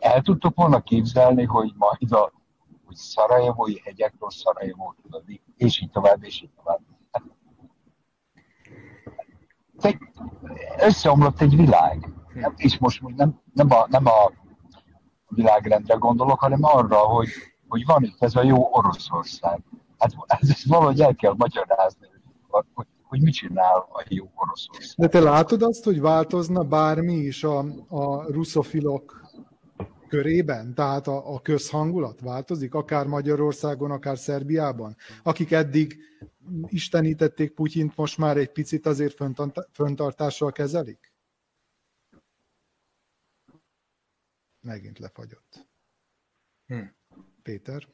el tudtok volna képzelni, hogy majd a hogy Szarajevói hegyekről Szarajevó, tudod, és így tovább, és így tovább. Hát, összeomlott egy világ. És most nem, nem, a, nem a világrendre gondolok, hanem arra, hogy, hogy van itt ez a jó Oroszország. Hát ezt valahogy el kell magyarázni hogy, hogy mit csinál a jó Oroszország. De te látod azt, hogy változna bármi is a, a russzofilok körében? Tehát a, a közhangulat változik, akár Magyarországon, akár Szerbiában? Akik eddig istenítették Putyint, most már egy picit azért föntartással kezelik? Megint lefagyott. Hm. Péter?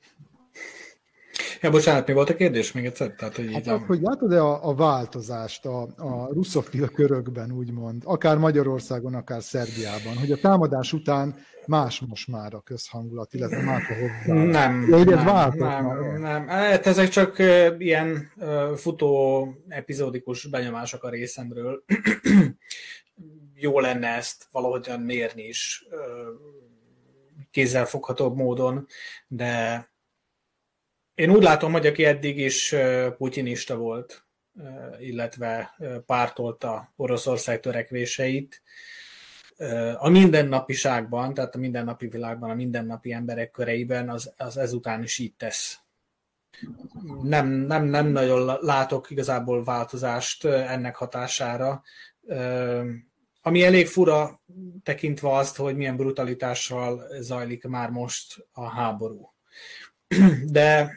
Ja, bocsánat, mi volt a kérdés még egyszer? Tehát, hogy, hát, hogy látod-e a, a változást a, a russzofil körökben, úgymond, akár Magyarországon, akár Szerbiában, hogy a támadás után más most már a közhangulat, illetve más a hozzá. Nem, ja, nem, ez nem, nem. Hát ezek csak ilyen futó epizódikus benyomások a részemről. Jó lenne ezt valahogyan mérni is kézzelfoghatóbb módon, de én úgy látom, hogy aki eddig is putinista volt, illetve pártolta Oroszország törekvéseit, a mindennapiságban, tehát a mindennapi világban, a mindennapi emberek köreiben az, az ezután is így tesz. Nem, nem, nem nagyon látok igazából változást ennek hatására, ami elég fura tekintve azt, hogy milyen brutalitással zajlik már most a háború. De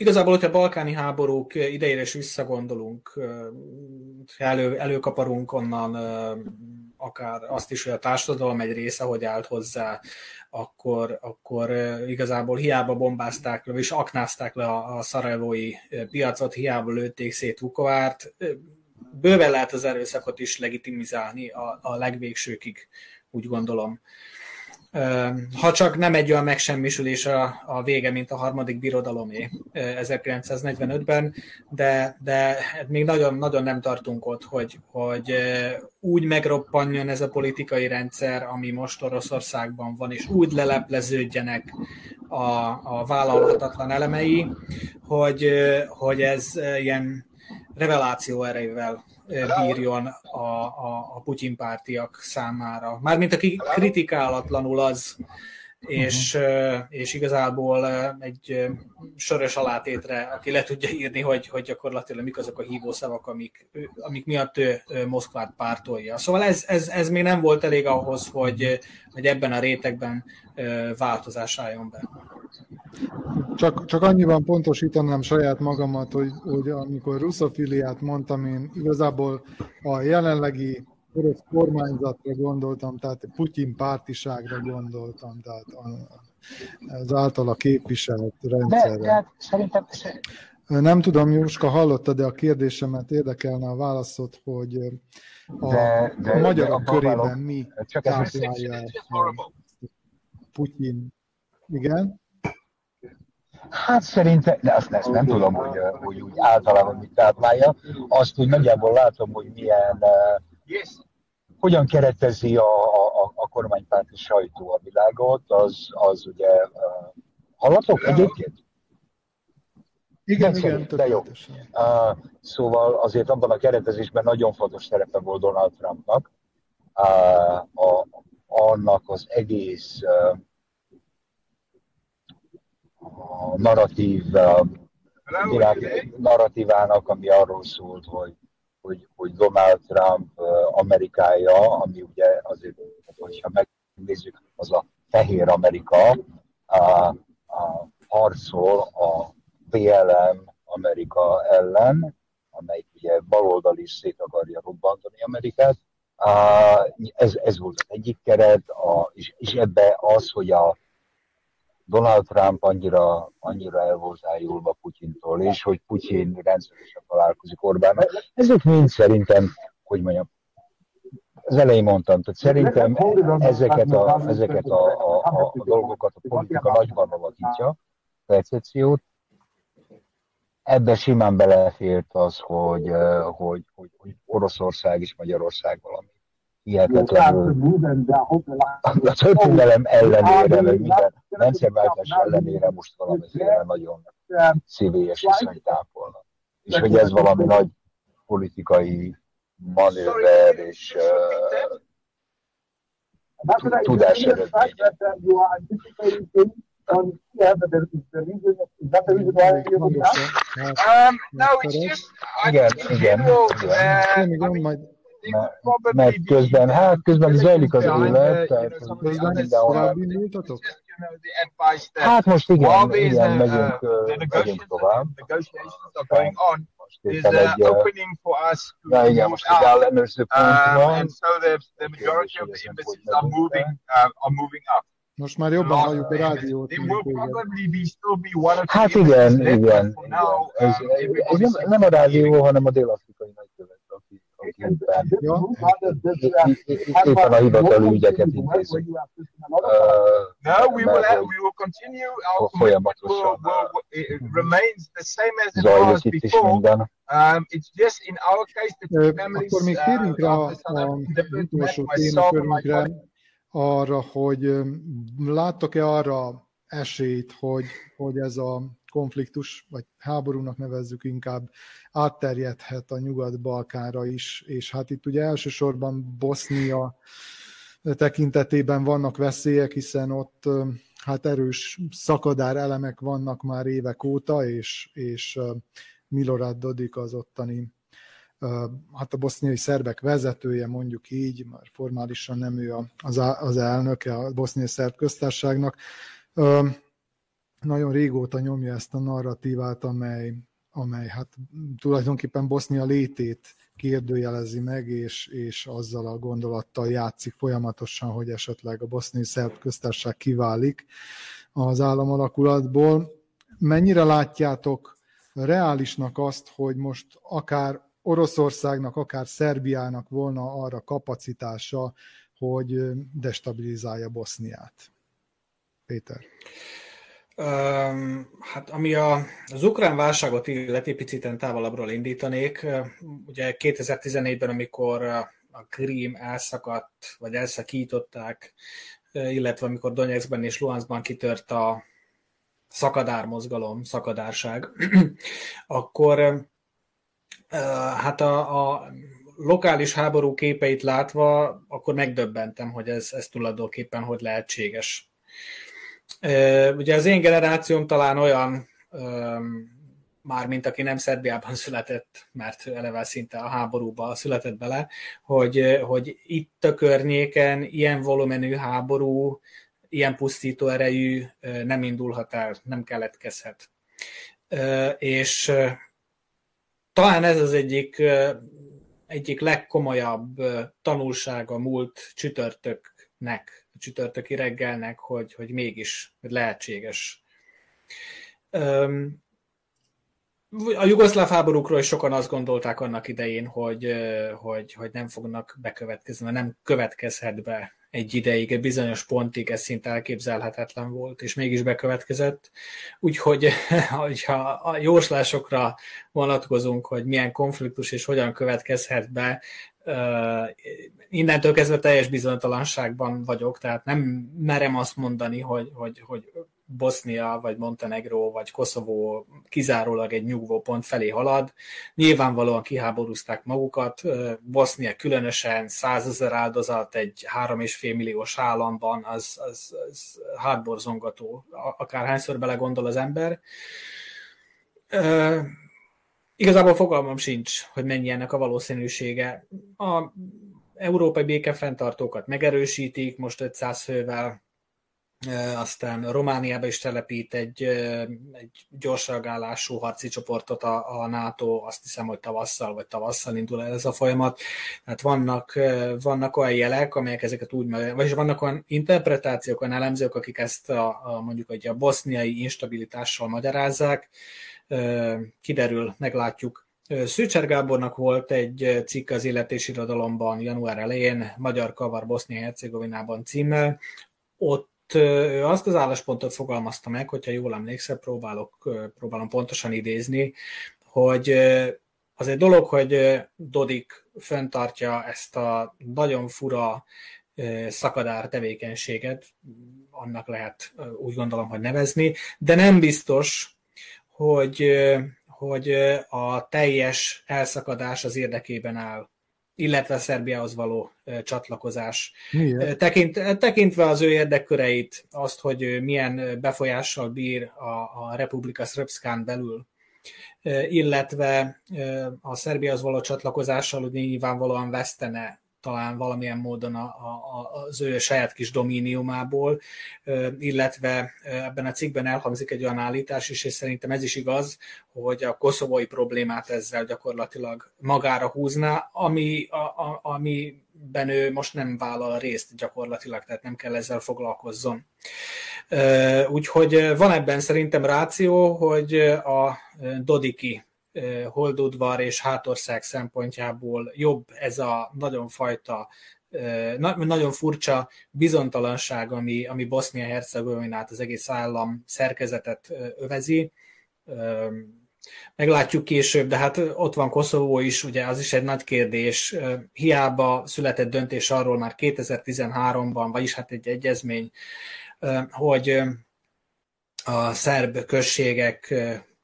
Igazából, hogyha balkáni háborúk idejére is visszagondolunk, elő, előkaparunk onnan akár azt is, hogy a társadalom egy része hogy állt hozzá, akkor, akkor igazából hiába bombázták le, és aknázták le a, a szarajevói piacot, hiába lőtték szét Vukovárt, bőven lehet az erőszakot is legitimizálni a, a legvégsőkig, úgy gondolom ha csak nem egy olyan megsemmisülés a, a vége, mint a harmadik birodalomé 1945-ben, de, de még nagyon, nagyon nem tartunk ott, hogy, hogy úgy megroppanjon ez a politikai rendszer, ami most Oroszországban van, és úgy lelepleződjenek a, a vállalhatatlan elemei, hogy, hogy ez ilyen reveláció erejével bírjon a, a, a Putyin pártiak számára. Mármint aki kritikálatlanul az, és, uh-huh. és igazából egy soros alátétre, aki le tudja írni, hogy, hogy gyakorlatilag mik azok a hívószavak, amik, amik miatt ő Moszkvát pártolja. Szóval ez, ez, ez még nem volt elég ahhoz, hogy, hogy ebben a rétegben változás álljon be. Csak, csak annyiban pontosítanám saját magamat, hogy, hogy amikor russzofiliát mondtam, én igazából a jelenlegi orosz kormányzatra gondoltam, tehát Putyin pártiságra gondoltam, tehát az általa képviselt rendszerre. De, de hát szerintem... Nem tudom, Jóska, hallottad de a kérdésemet, érdekelne a válaszod, hogy a, de, de, a magyarok de a körében mi csak táplálja Putyin. Igen? Hát szerintem, de azt, ezt nem tudom, hogy, hogy úgy általában mit táplálja. Azt úgy nagyjából látom, hogy milyen, uh, hogyan keretezi a, a, a kormánypárti sajtó a világot, az, az ugye, uh, hallatok egyébként? Igen, igen, de jó. Uh, szóval azért abban a keretezésben nagyon fontos szerepe volt Donald Trumpnak. Uh, a, annak az egész uh, a narratív, uh, világ narratívának, ami arról szólt, hogy, hogy, hogy Donald Trump Amerikája, ami ugye azért, hogyha megnézzük, az a fehér Amerika, uh, uh, harcol a BLM Amerika ellen, amelyik ugye baloldal is szét akarja robbantani Amerikát. Ez, ez volt az egyik keret, a, és, és ebbe az, hogy a Donald Trump annyira, annyira el volt ájulva Putyintól, és hogy Putyin rendszeresen találkozik Orbánnal. Ezek mind szerintem, hogy mondjam, az elején mondtam, tehát szerintem ezeket a, ezeket a, a, a, a dolgokat a politika nagyban alakítja, percepciót, ebbe simán belefért az, hogy, hogy, hogy, hogy Oroszország és Magyarország valami hihetetlenül a történelem ellenére, meg minden rendszerváltás ellenére most valamiféle nagyon szívélyes viszonyt tápolnak. És hogy ez valami nagy politikai manőver és uh, tudás eredménye. Um, yeah, but there is the reason. Is that the reason why you moved Um, no, it's just. Igen, igen. igen. Mert közben, hát közben zajlik az élet, tehát közben mindenhol. Hát most igen, igen, megyünk, megyünk tovább. Most éppen egy, ja igen, most egy ellenőrző pont van. And so the, the majority of the embassies are moving, uh, are moving up. Most már jobban halljuk a rádiót. Hát igen, igen. Ez, ez nem, nem a rádió, hanem a aki, éppen a hivatali ügyeket intézi. Folyamatosan zajlik itt is minden. Um, it's just in our case the families, Akkor még térjünk rá a, a utolsó témakörünkre, arra, hogy láttok-e arra esélyt, hogy, hogy ez a konfliktus, vagy háborúnak nevezzük inkább, átterjedhet a Nyugat-Balkánra is, és hát itt ugye elsősorban Bosznia tekintetében vannak veszélyek, hiszen ott hát erős szakadár elemek vannak már évek óta, és, és Milorad Dodik az ottani hát a boszniai szerbek vezetője, mondjuk így, már formálisan nem ő az, az elnöke a boszniai szerb köztársaságnak, nagyon régóta nyomja ezt a narratívát, amely, amely hát tulajdonképpen Bosznia létét kérdőjelezi meg, és, és azzal a gondolattal játszik folyamatosan, hogy esetleg a boszniai szerb köztársaság kiválik az államalakulatból. Mennyire látjátok reálisnak azt, hogy most akár Oroszországnak, akár Szerbiának volna arra kapacitása, hogy destabilizálja Boszniát. Péter. Hát ami a, az ukrán válságot illeti, picit távolabbról indítanék. Ugye 2014-ben, amikor a Krím elszakadt, vagy elszakították, illetve amikor Donetskben és Luhanskban kitört a szakadármozgalom, szakadárság, akkor Hát a, a lokális háború képeit látva, akkor megdöbbentem, hogy ez, ez tulajdonképpen hogy lehetséges. Ugye az én generációm talán olyan, már mint aki nem Szerbiában született, mert eleve szinte a háborúba született bele, hogy, hogy itt a környéken ilyen volumenű háború, ilyen pusztító erejű nem indulhat el, nem keletkezhet. És talán ez az egyik, egyik legkomolyabb tanulsága múlt csütörtöknek, csütörtöki reggelnek, hogy, hogy mégis lehetséges. a jugoszláv háborúkról is sokan azt gondolták annak idején, hogy, hogy, hogy nem fognak bekövetkezni, nem következhet be egy ideig, egy bizonyos pontig ez szinte elképzelhetetlen volt, és mégis bekövetkezett. Úgyhogy, hogyha a jóslásokra vonatkozunk, hogy milyen konfliktus és hogyan következhet be, innentől kezdve teljes bizonytalanságban vagyok, tehát nem merem azt mondani, hogy, hogy, hogy Bosznia, vagy Montenegro, vagy Koszovó kizárólag egy nyugvó pont felé halad. Nyilvánvalóan kiháborúzták magukat, Bosznia különösen százezer áldozat egy három és fél milliós államban, az, az, az hátborzongató, akárhányszor belegondol az ember. Igazából fogalmam sincs, hogy mennyi ennek a valószínűsége. A európai békefenntartókat megerősítik, most 500 fővel, aztán Romániába is telepít egy, egy gyors reagálású harci csoportot a, a NATO, azt hiszem, hogy tavasszal vagy tavasszal indul el ez a folyamat. Tehát vannak, vannak olyan jelek, amelyek ezeket úgy, vagyis vannak olyan interpretációk, olyan elemzők, akik ezt a, a mondjuk hogy a boszniai instabilitással magyarázzák. Kiderül, meglátjuk. Szűcser Gábornak volt egy cikk az életésirodalomban január elején, Magyar Kavar Bosznia-Hercegovinában címmel. Ott ő azt az álláspontot fogalmazta meg, hogyha jól emlékszem, próbálok, próbálom pontosan idézni, hogy az egy dolog, hogy Dodik fenntartja ezt a nagyon fura szakadár tevékenységet, annak lehet úgy gondolom, hogy nevezni, de nem biztos, hogy, hogy a teljes elszakadás az érdekében áll illetve Szerbiához való csatlakozás. Tekint, tekintve az ő érdekköreit, azt, hogy milyen befolyással bír a, a Republika Srpskán belül, illetve a Szerbiához való csatlakozással ugye nyilvánvalóan vesztene talán valamilyen módon a, a, az ő saját kis domíniumából, illetve ebben a cikkben elhangzik egy olyan állítás is, és szerintem ez is igaz, hogy a koszovói problémát ezzel gyakorlatilag magára húzná, ami, a, a, amiben ő most nem vállal részt gyakorlatilag, tehát nem kell ezzel foglalkozzon. Úgyhogy van ebben szerintem ráció, hogy a Dodiki Holdudvar és Hátország szempontjából jobb ez a nagyon fajta nagyon furcsa bizonytalanság, ami, ami Bosznia-Hercegovinát, az egész állam szerkezetet övezi. Meglátjuk később, de hát ott van Koszovó is, ugye az is egy nagy kérdés. Hiába született döntés arról már 2013-ban, vagyis hát egy egyezmény, hogy a szerb községek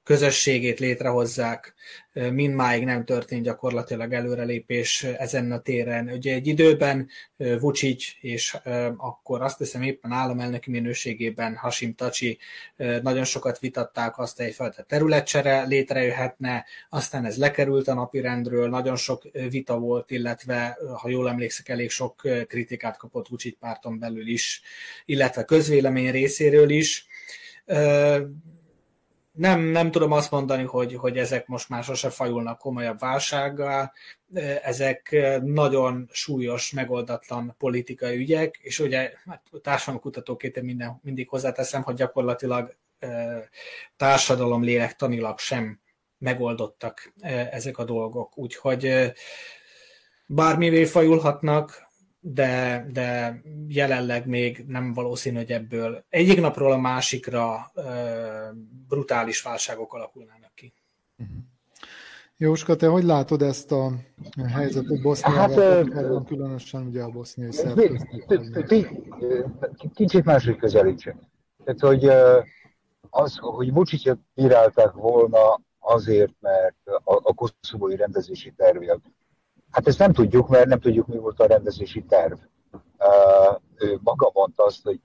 közösségét létrehozzák, mindmáig nem történt gyakorlatilag előrelépés ezen a téren. Ugye egy időben Vucic és akkor azt hiszem éppen államelnöki minőségében Hasim Tacsi nagyon sokat vitatták azt, hogy egyfajta területcsere létrejöhetne, aztán ez lekerült a napirendről, nagyon sok vita volt, illetve ha jól emlékszek, elég sok kritikát kapott Vucic párton belül is, illetve közvélemény részéről is nem, nem tudom azt mondani, hogy, hogy ezek most már sose fajulnak komolyabb válsággá, ezek nagyon súlyos, megoldatlan politikai ügyek, és ugye hát társadalomkutatóként minden, mindig hozzáteszem, hogy gyakorlatilag társadalom lélektanilag sem megoldottak ezek a dolgok. Úgyhogy bármivé fajulhatnak, de, de jelenleg még nem valószínű, hogy ebből egyik napról a másikra brutális válságok alakulnának ki. Uh-huh. Jóska, te hogy látod ezt a helyzetet Boszniában, hát, különösen ugye a boszniai Kicsit máshogy közelítsek. Tehát, hogy az, hogy Vucicet bírálták volna azért, mert a, a koszovói rendezési tervjel Hát ezt nem tudjuk, mert nem tudjuk, mi volt a rendezési terv. Ő maga mondta azt, hogy,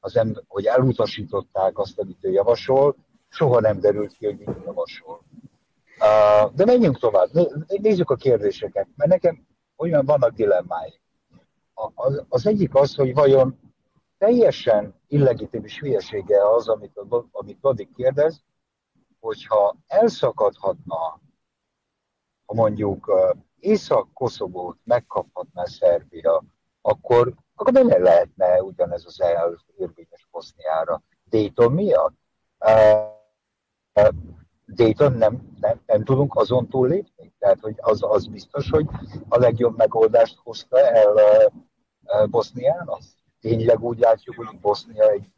az em, hogy elutasították azt, amit ő javasol, soha nem derült ki, hogy mit javasol. De menjünk tovább, nézzük a kérdéseket, mert nekem olyan vannak dilemmáim. Az, az egyik az, hogy vajon teljesen illegitim és hülyesége az, amit, amit Vadik kérdez, hogyha elszakadhatna, ha mondjuk Észak-Koszovót megkaphatná Szerbia, akkor, akkor nem lehetne ugyanez az elv érvényes Boszniára Dayton miatt. Dayton nem, nem, nem tudunk azon túllépni. Tehát, hogy az, az biztos, hogy a legjobb megoldást hozta el uh, Boszniának. Tényleg úgy látjuk, hogy Bosznia egy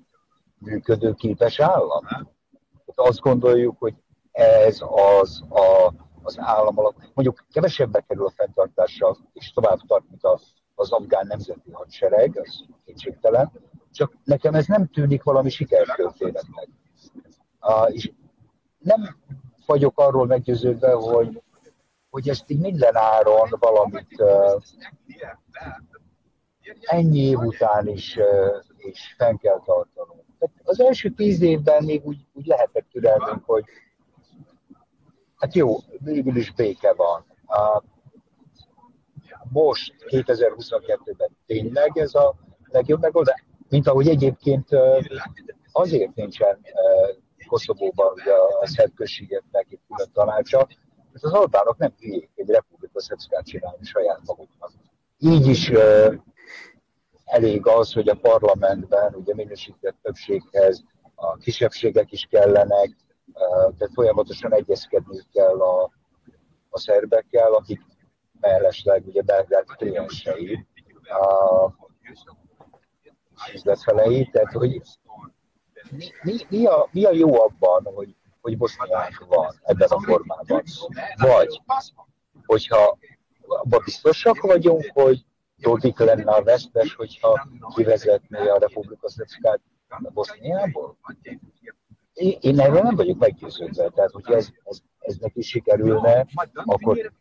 működőképes állam. Azt gondoljuk, hogy ez az a, az állam alap, mondjuk kevesebbe kerül a fenntartása, és tovább tart, mint a, az afgán nemzeti hadsereg, az kétségtelen, csak nekem ez nem tűnik valami sikertörténetnek. Uh, és nem vagyok arról meggyőződve, hogy, hogy ezt így minden áron valamit uh, ennyi év után is, uh, is fenn kell tartanunk. Tehát az első tíz évben még úgy, úgy lehetett türelnünk, hogy hát jó, végül is béke van. Most 2022-ben tényleg ez a legjobb megoldás, mint ahogy egyébként azért nincsen Koszovóban ugye a szerb községeknek egy külön tanácsa, mert az albánok nem hülyék egy republika szebszkát csinálni saját maguknak. Így is elég az, hogy a parlamentben ugye minősített többséghez a kisebbségek is kellenek, tehát folyamatosan egyezkedni kell a, a szerbekkel, akik mellesleg ugye Belgrád kliensei, a üzletfelei, tehát hogy mi, mi, mi, a, mi a jó abban, hogy, hogy Boszniák van ebben a formában? Vagy, hogyha abban biztosak vagyunk, hogy Dodik lenne a vesztes, hogyha kivezetné a Republika Szöpszkát Boszniából? Én, erről nem vagyok meggyőződve. Tehát, hogyha ez, ez, ez neki sikerülne, akkor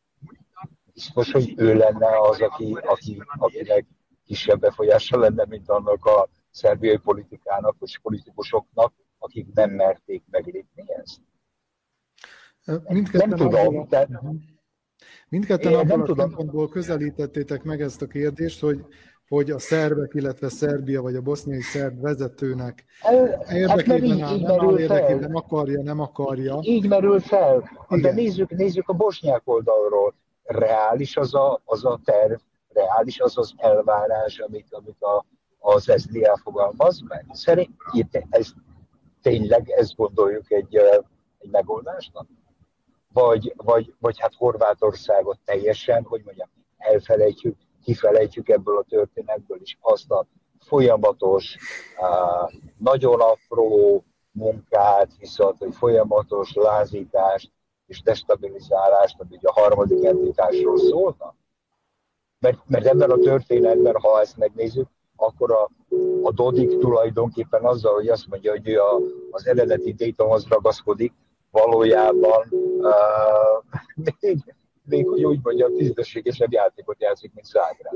biztos, hogy ő lenne az, aki, aki, akinek kisebb befolyása lenne, mint annak a szerbiai politikának és politikusoknak, akik nem merték meglépni ezt. Mindketten nem tudom, de... Mindketten abban a szempontból közelítettétek meg ezt a kérdést, hogy, hogy a szerbek, illetve Szerbia vagy a boszniai szerb vezetőnek érdekében áll, nem áll érdekében, akarja, nem akarja. Így merül fel. Igen. De nézzük, nézzük a bosnyák oldalról. Reális az a, az a terv, reális az az elvárás, amit, amit a az SZDL fogalmaz meg. Szerint ez, tényleg ezt gondoljuk egy, egy megoldásnak? Vagy, vagy, vagy hát Horvátországot teljesen, hogy mondjam, elfelejtjük, kifelejtjük ebből a történetből is azt a folyamatos, nagyon apró munkát, viszont hogy folyamatos lázítást és destabilizálást, ami ugye a harmadik entitásról szólna. Mert, mert ebben a történetben, ha ezt megnézzük, akkor a, a Dodik tulajdonképpen azzal, hogy azt mondja, hogy ő a, az eredeti Daytonhoz ragaszkodik, valójában uh, még, még, hogy úgy mondjam, tisztességesebb játékot játszik, mint Zágráb.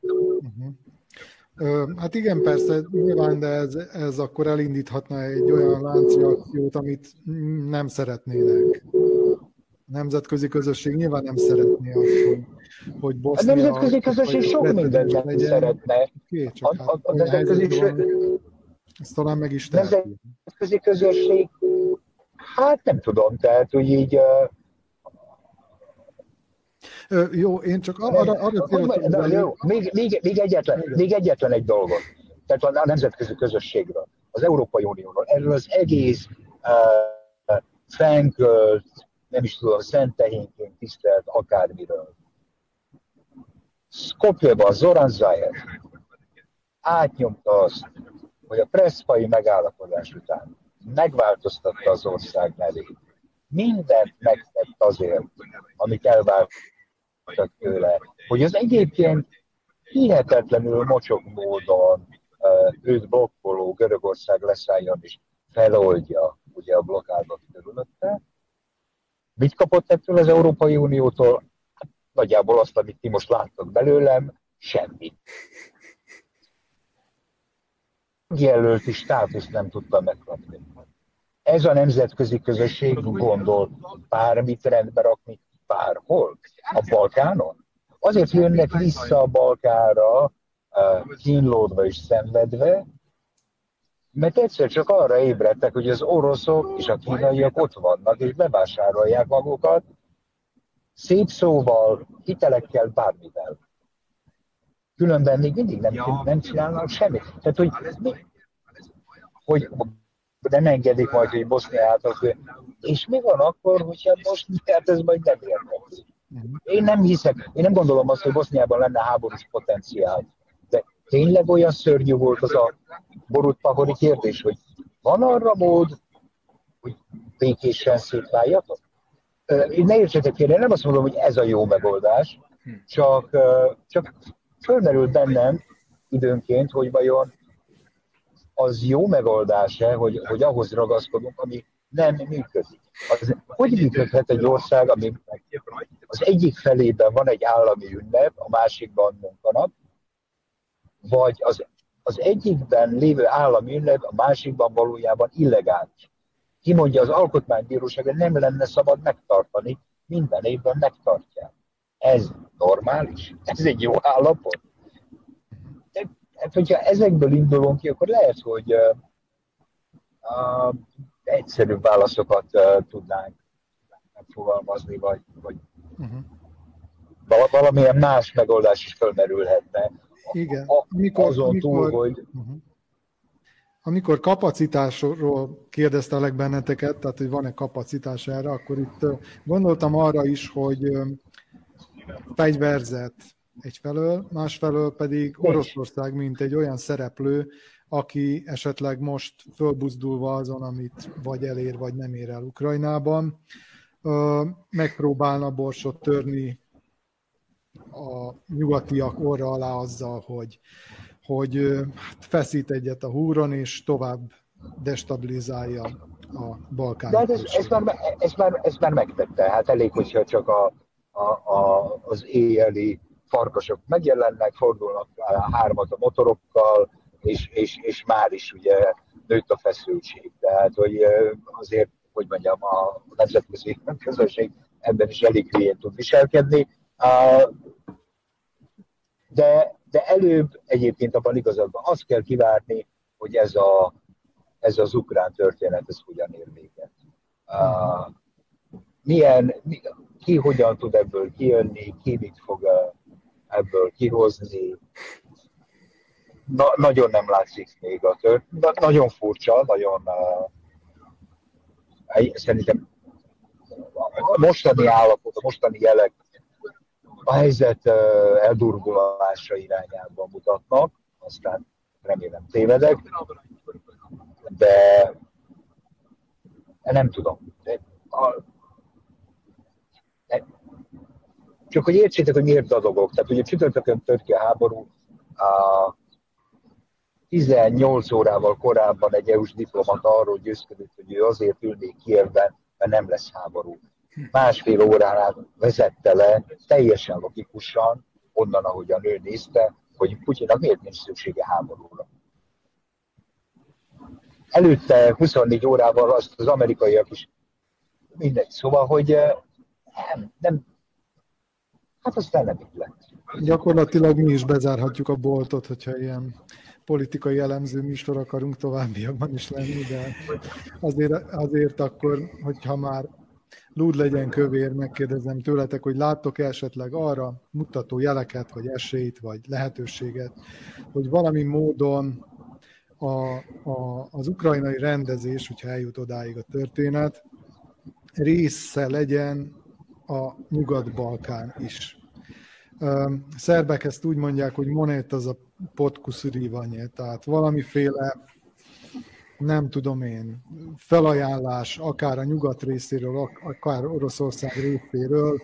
Uh-huh. Hát igen, persze, nyilván, de ez, ez akkor elindíthatna egy olyan láncreakciót, amit nem szeretnének nemzetközi közösség nyilván nem szeretné azt, hogy, hogy Bosznia... A nemzetközi közösség sok mindent nem legyen. szeretne. Oké, csak a, a, a hát nemzetközi ezt talán meg is teheti. Nemzetközi közösség, hát nem tudom, tehát hogy így... Uh, jó, én csak arra, arra céloztam. Jó, még, még, még, egyetlen, még egyetlen egy dolgot. Tehát a nemzetközi közösségről, az Európai Unióról, erről az egész uh, fenkölt, nem is tudom, szent tehénként tisztelt akármiről. Skopjeban Zoran Zajev átnyomta azt, hogy a preszpai megállapodás után megváltoztatta az ország nevét. Mindent megtett azért, amit elváltak tőle, hogy az egyébként hihetetlenül mocsok módon őt blokkoló Görögország leszálljon és feloldja ugye a blokkádot körülötte, Mit kapott ettől az Európai Uniótól? Hát nagyjából azt, amit ti most láttok belőlem, semmit. Jelölti státuszt nem tudta megkapni. Ez a nemzetközi közösség gondol bármit rendbe rakni bárhol? A Balkánon? Azért jönnek vissza a Balkára eh, kínlódva és szenvedve, mert egyszer csak arra ébredtek, hogy az oroszok és a kínaiak ott vannak, és bevásárolják magukat, szép szóval, hitelekkel, bármivel. Különben még mindig nem, nem csinálnak semmit. Tehát, hogy, mi, hogy nem engedik majd, hogy Boszniát, és mi van akkor, hogyha Boszniát ez majd nem érdekli? Én nem hiszek, én nem gondolom azt, hogy Boszniában lenne háborús potenciál. De tényleg olyan szörnyű volt az a borút pahori kérdés, hogy van arra mód, hogy békésen szétváljatok? Én ne értsetek félre, nem azt mondom, hogy ez a jó megoldás, csak, csak fölmerült bennem időnként, hogy vajon az jó megoldás-e, hogy, hogy ahhoz ragaszkodunk, ami nem működik. Az, hogy működhet egy ország, ami az egyik felében van egy állami ünnep, a másikban munkanap, vagy az, az egyikben lévő állami ünnep, a másikban valójában illegális. Ki mondja az alkotmánybíróság, hogy nem lenne szabad megtartani, minden évben megtartják. Ez normális? Ez egy jó állapot? De, hát, hogyha ezekből indulunk ki, akkor lehet, hogy uh, uh, egyszerűbb válaszokat uh, tudnánk megfogalmazni, vagy, vagy uh-huh. valamilyen más megoldás is felmerülhetne. Igen. A, amikor, azon amikor, túl, hogy... Uh-huh. Amikor kapacitásról kérdeztelek benneteket, tehát hogy van-e kapacitás erre, akkor itt gondoltam arra is, hogy fegyverzet egyfelől, másfelől pedig Oroszország, mint egy olyan szereplő, aki esetleg most fölbuzdulva azon, amit vagy elér, vagy nem ér el Ukrajnában, megpróbálna borsot törni a nyugatiak orra alá azzal, hogy, hogy hát feszít egyet a húron, és tovább destabilizálja a Balkán. De hát ez, ez, már, ez, már, ez már megtette. Hát elég, hogyha csak a, a, a, az éjjeli farkasok megjelennek, fordulnak hármat a motorokkal, és, és, és már is ugye nőtt a feszültség. Tehát, hogy azért hogy mondjam, a nemzetközi közösség ebben is elég hülyén tud viselkedni. De, de előbb egyébként abban igazadban azt kell kivárni, hogy ez, a, ez az ukrán történet, ez hogyan ér véget. Milyen, ki hogyan tud ebből kijönni, ki mit fog ebből kihozni. Na, nagyon nem látszik még a tört. Na, nagyon furcsa, nagyon uh, szerintem a mostani állapot, a mostani jelek a helyzet eldurgulása irányába mutatnak, aztán remélem tévedek, de nem tudom. De a, de, csak hogy értsétek, hogy miért dadogok. Tehát ugye csütörtökön tört ki a háború, a 18 órával korábban egy EU-s diplomata arról győzködött, hogy ő azért ülnék Kievben, mert nem lesz háború. Másfél óránál vezette le teljesen logikusan, onnan, ahogy a nő nézte, hogy Putyinak miért nincs szüksége háborúra. Előtte 24 órával azt az amerikaiak is mindegy. Szóval, hogy eh, nem, nem hát így lett. Gyakorlatilag mi is bezárhatjuk a boltot, hogyha ilyen politikai elemző műsor akarunk továbbiakban is lenni, de azért, azért akkor, hogyha már lúd legyen kövér, megkérdezem tőletek, hogy láttok esetleg arra mutató jeleket, vagy esélyt, vagy lehetőséget, hogy valami módon a, a, az ukrajnai rendezés, hogyha eljut odáig a történet, része legyen a Nyugat-Balkán is. Szerbek ezt úgy mondják, hogy monét az a podkuszurívanyé, tehát valamiféle nem tudom én, felajánlás akár a nyugat részéről, akár Oroszország részéről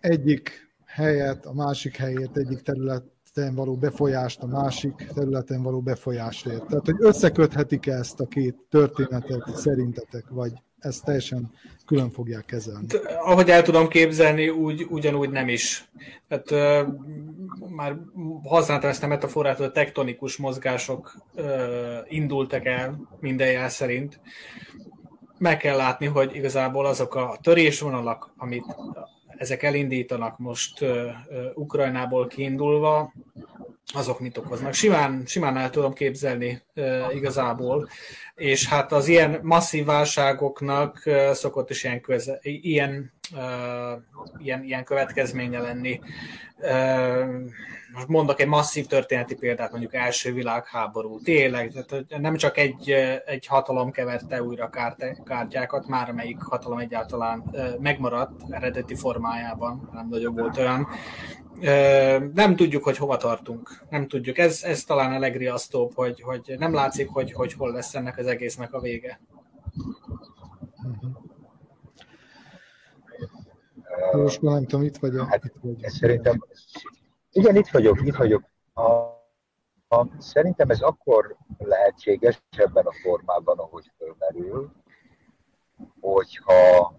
egyik helyet, a másik helyét, egyik területen való befolyást a másik területen való befolyásért. Tehát, hogy összeköthetik ezt a két történetet szerintetek, vagy ezt teljesen külön fogják kezelni. De, ahogy el tudom képzelni, úgy, ugyanúgy nem is. Tehát uh, már használtam ezt a metaforát, hogy a tektonikus mozgások uh, indultak el minden jel szerint. Meg kell látni, hogy igazából azok a törésvonalak, amit ezek elindítanak most uh, uh, Ukrajnából kiindulva, azok mit okoznak. Simán, simán el tudom képzelni e, igazából, és hát az ilyen masszív válságoknak szokott is ilyen, köze, ilyen, e, ilyen, ilyen következménye lenni. E, most mondok egy masszív történeti példát, mondjuk első világháború. Tényleg, tehát nem csak egy, egy hatalom keverte újra kártyákat, már amelyik hatalom egyáltalán megmaradt eredeti formájában, nem nagyobb volt olyan, nem tudjuk, hogy hova tartunk. Nem tudjuk. Ez, ez talán a legriasztóbb, hogy, hogy nem látszik, hogy, hogy hol lesz ennek az egésznek a vége. Most nem tudom, itt vagy. Hát, itt vagy. Szerintem, igen, itt vagyok, itt vagyok. A, a, szerintem ez akkor lehetséges ebben a formában, ahogy fölmerül, hogyha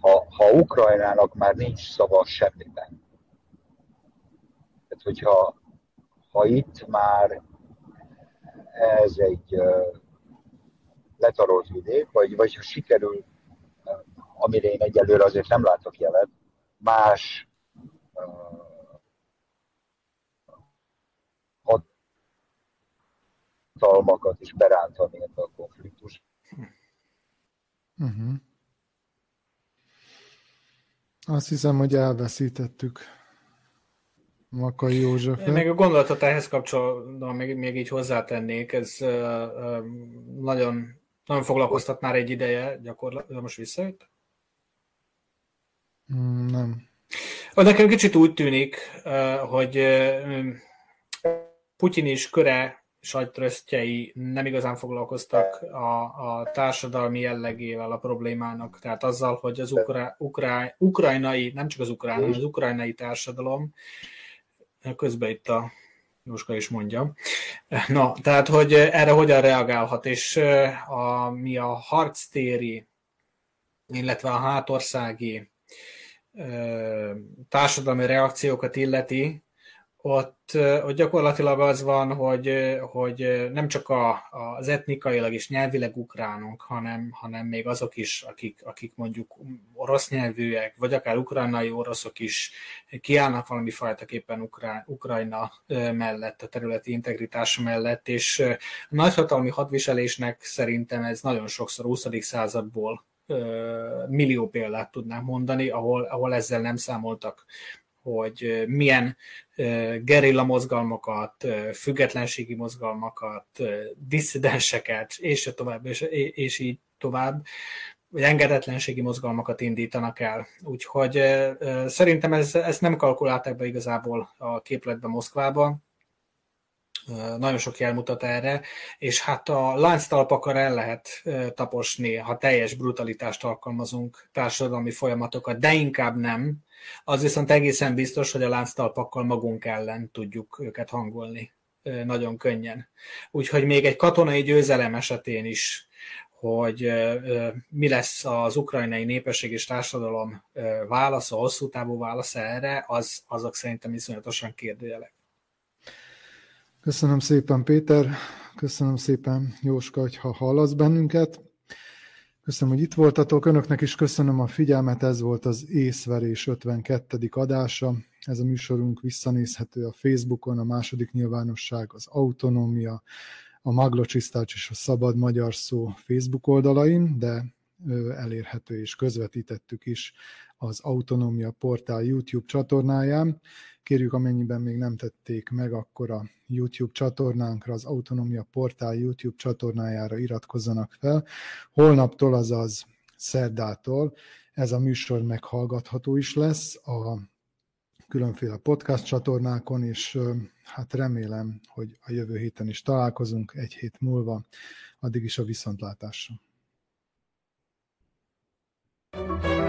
ha, ha Ukrajnának már nincs szava semmiben. Tehát, hogyha ha itt már ez egy uh, letarolt vidék, vagy, vagy ha sikerül, amire én egyelőre azért nem látok jelet, más hatalmakat is berántani ebbe a konfliktus. Uh-huh. Azt hiszem, hogy elveszítettük Makai Józsefet. Még a gondolatot ehhez kapcsolatban még, még így hozzátennék, ez uh, uh, nagyon, nagyon foglalkoztat már egy ideje gyakorlatilag. Most visszajött? Mm, nem. Nekem kicsit úgy tűnik, hogy Putyin is köre sajtrösztjei nem igazán foglalkoztak a, a társadalmi jellegével a problémának, tehát azzal, hogy az ukrá, ukrá, ukrajnai, nem csak az ukrán, hanem az ukrajnai társadalom, közben itt a Jóska is mondja. Na, tehát, hogy erre hogyan reagálhat, és a, mi a harctéri, illetve a hátországi társadalmi reakciókat illeti, ott, ott gyakorlatilag az van, hogy, hogy nem csak a, az etnikailag és nyelvileg ukránok, hanem, hanem még azok is, akik, akik mondjuk orosz nyelvűek, vagy akár ukrajnai oroszok is kiállnak valami fajtaképpen Ukrán, Ukrajna mellett, a területi integritása mellett, és a nagyhatalmi hadviselésnek szerintem ez nagyon sokszor 20. századból millió példát tudnám mondani, ahol, ahol ezzel nem számoltak hogy milyen gerilla mozgalmakat, függetlenségi mozgalmakat, disszidenseket, és tovább, és, és így tovább, vagy engedetlenségi mozgalmakat indítanak el. Úgyhogy szerintem ez, ezt nem kalkulálták be igazából a képletbe Moszkvába, nagyon sok jel mutat erre, és hát a lánctalpakra el lehet taposni, ha teljes brutalitást alkalmazunk társadalmi folyamatokat, de inkább nem. Az viszont egészen biztos, hogy a lánctalpakkal magunk ellen tudjuk őket hangolni nagyon könnyen. Úgyhogy még egy katonai győzelem esetén is, hogy mi lesz az ukrajnai népesség és társadalom válasza, hosszú távú válasza erre, az, azok szerintem iszonyatosan kérdőjelek. Köszönöm szépen, Péter. Köszönöm szépen, Jóska, hogy ha hallasz bennünket. Köszönöm, hogy itt voltatok. Önöknek is köszönöm a figyelmet. Ez volt az Észverés 52. adása. Ez a műsorunk visszanézhető a Facebookon, a második nyilvánosság, az Autonómia, a Maglocsisztács és a Szabad Magyar Szó Facebook oldalain, de elérhető és közvetítettük is az Autonómia portál YouTube csatornáján. Kérjük, amennyiben még nem tették meg, akkor a YouTube csatornánkra, az Autonomia Portál YouTube csatornájára iratkozzanak fel. Holnaptól, azaz szerdától ez a műsor meghallgatható is lesz a különféle podcast csatornákon, és hát remélem, hogy a jövő héten is találkozunk egy hét múlva. Addig is a viszontlátásra. thank you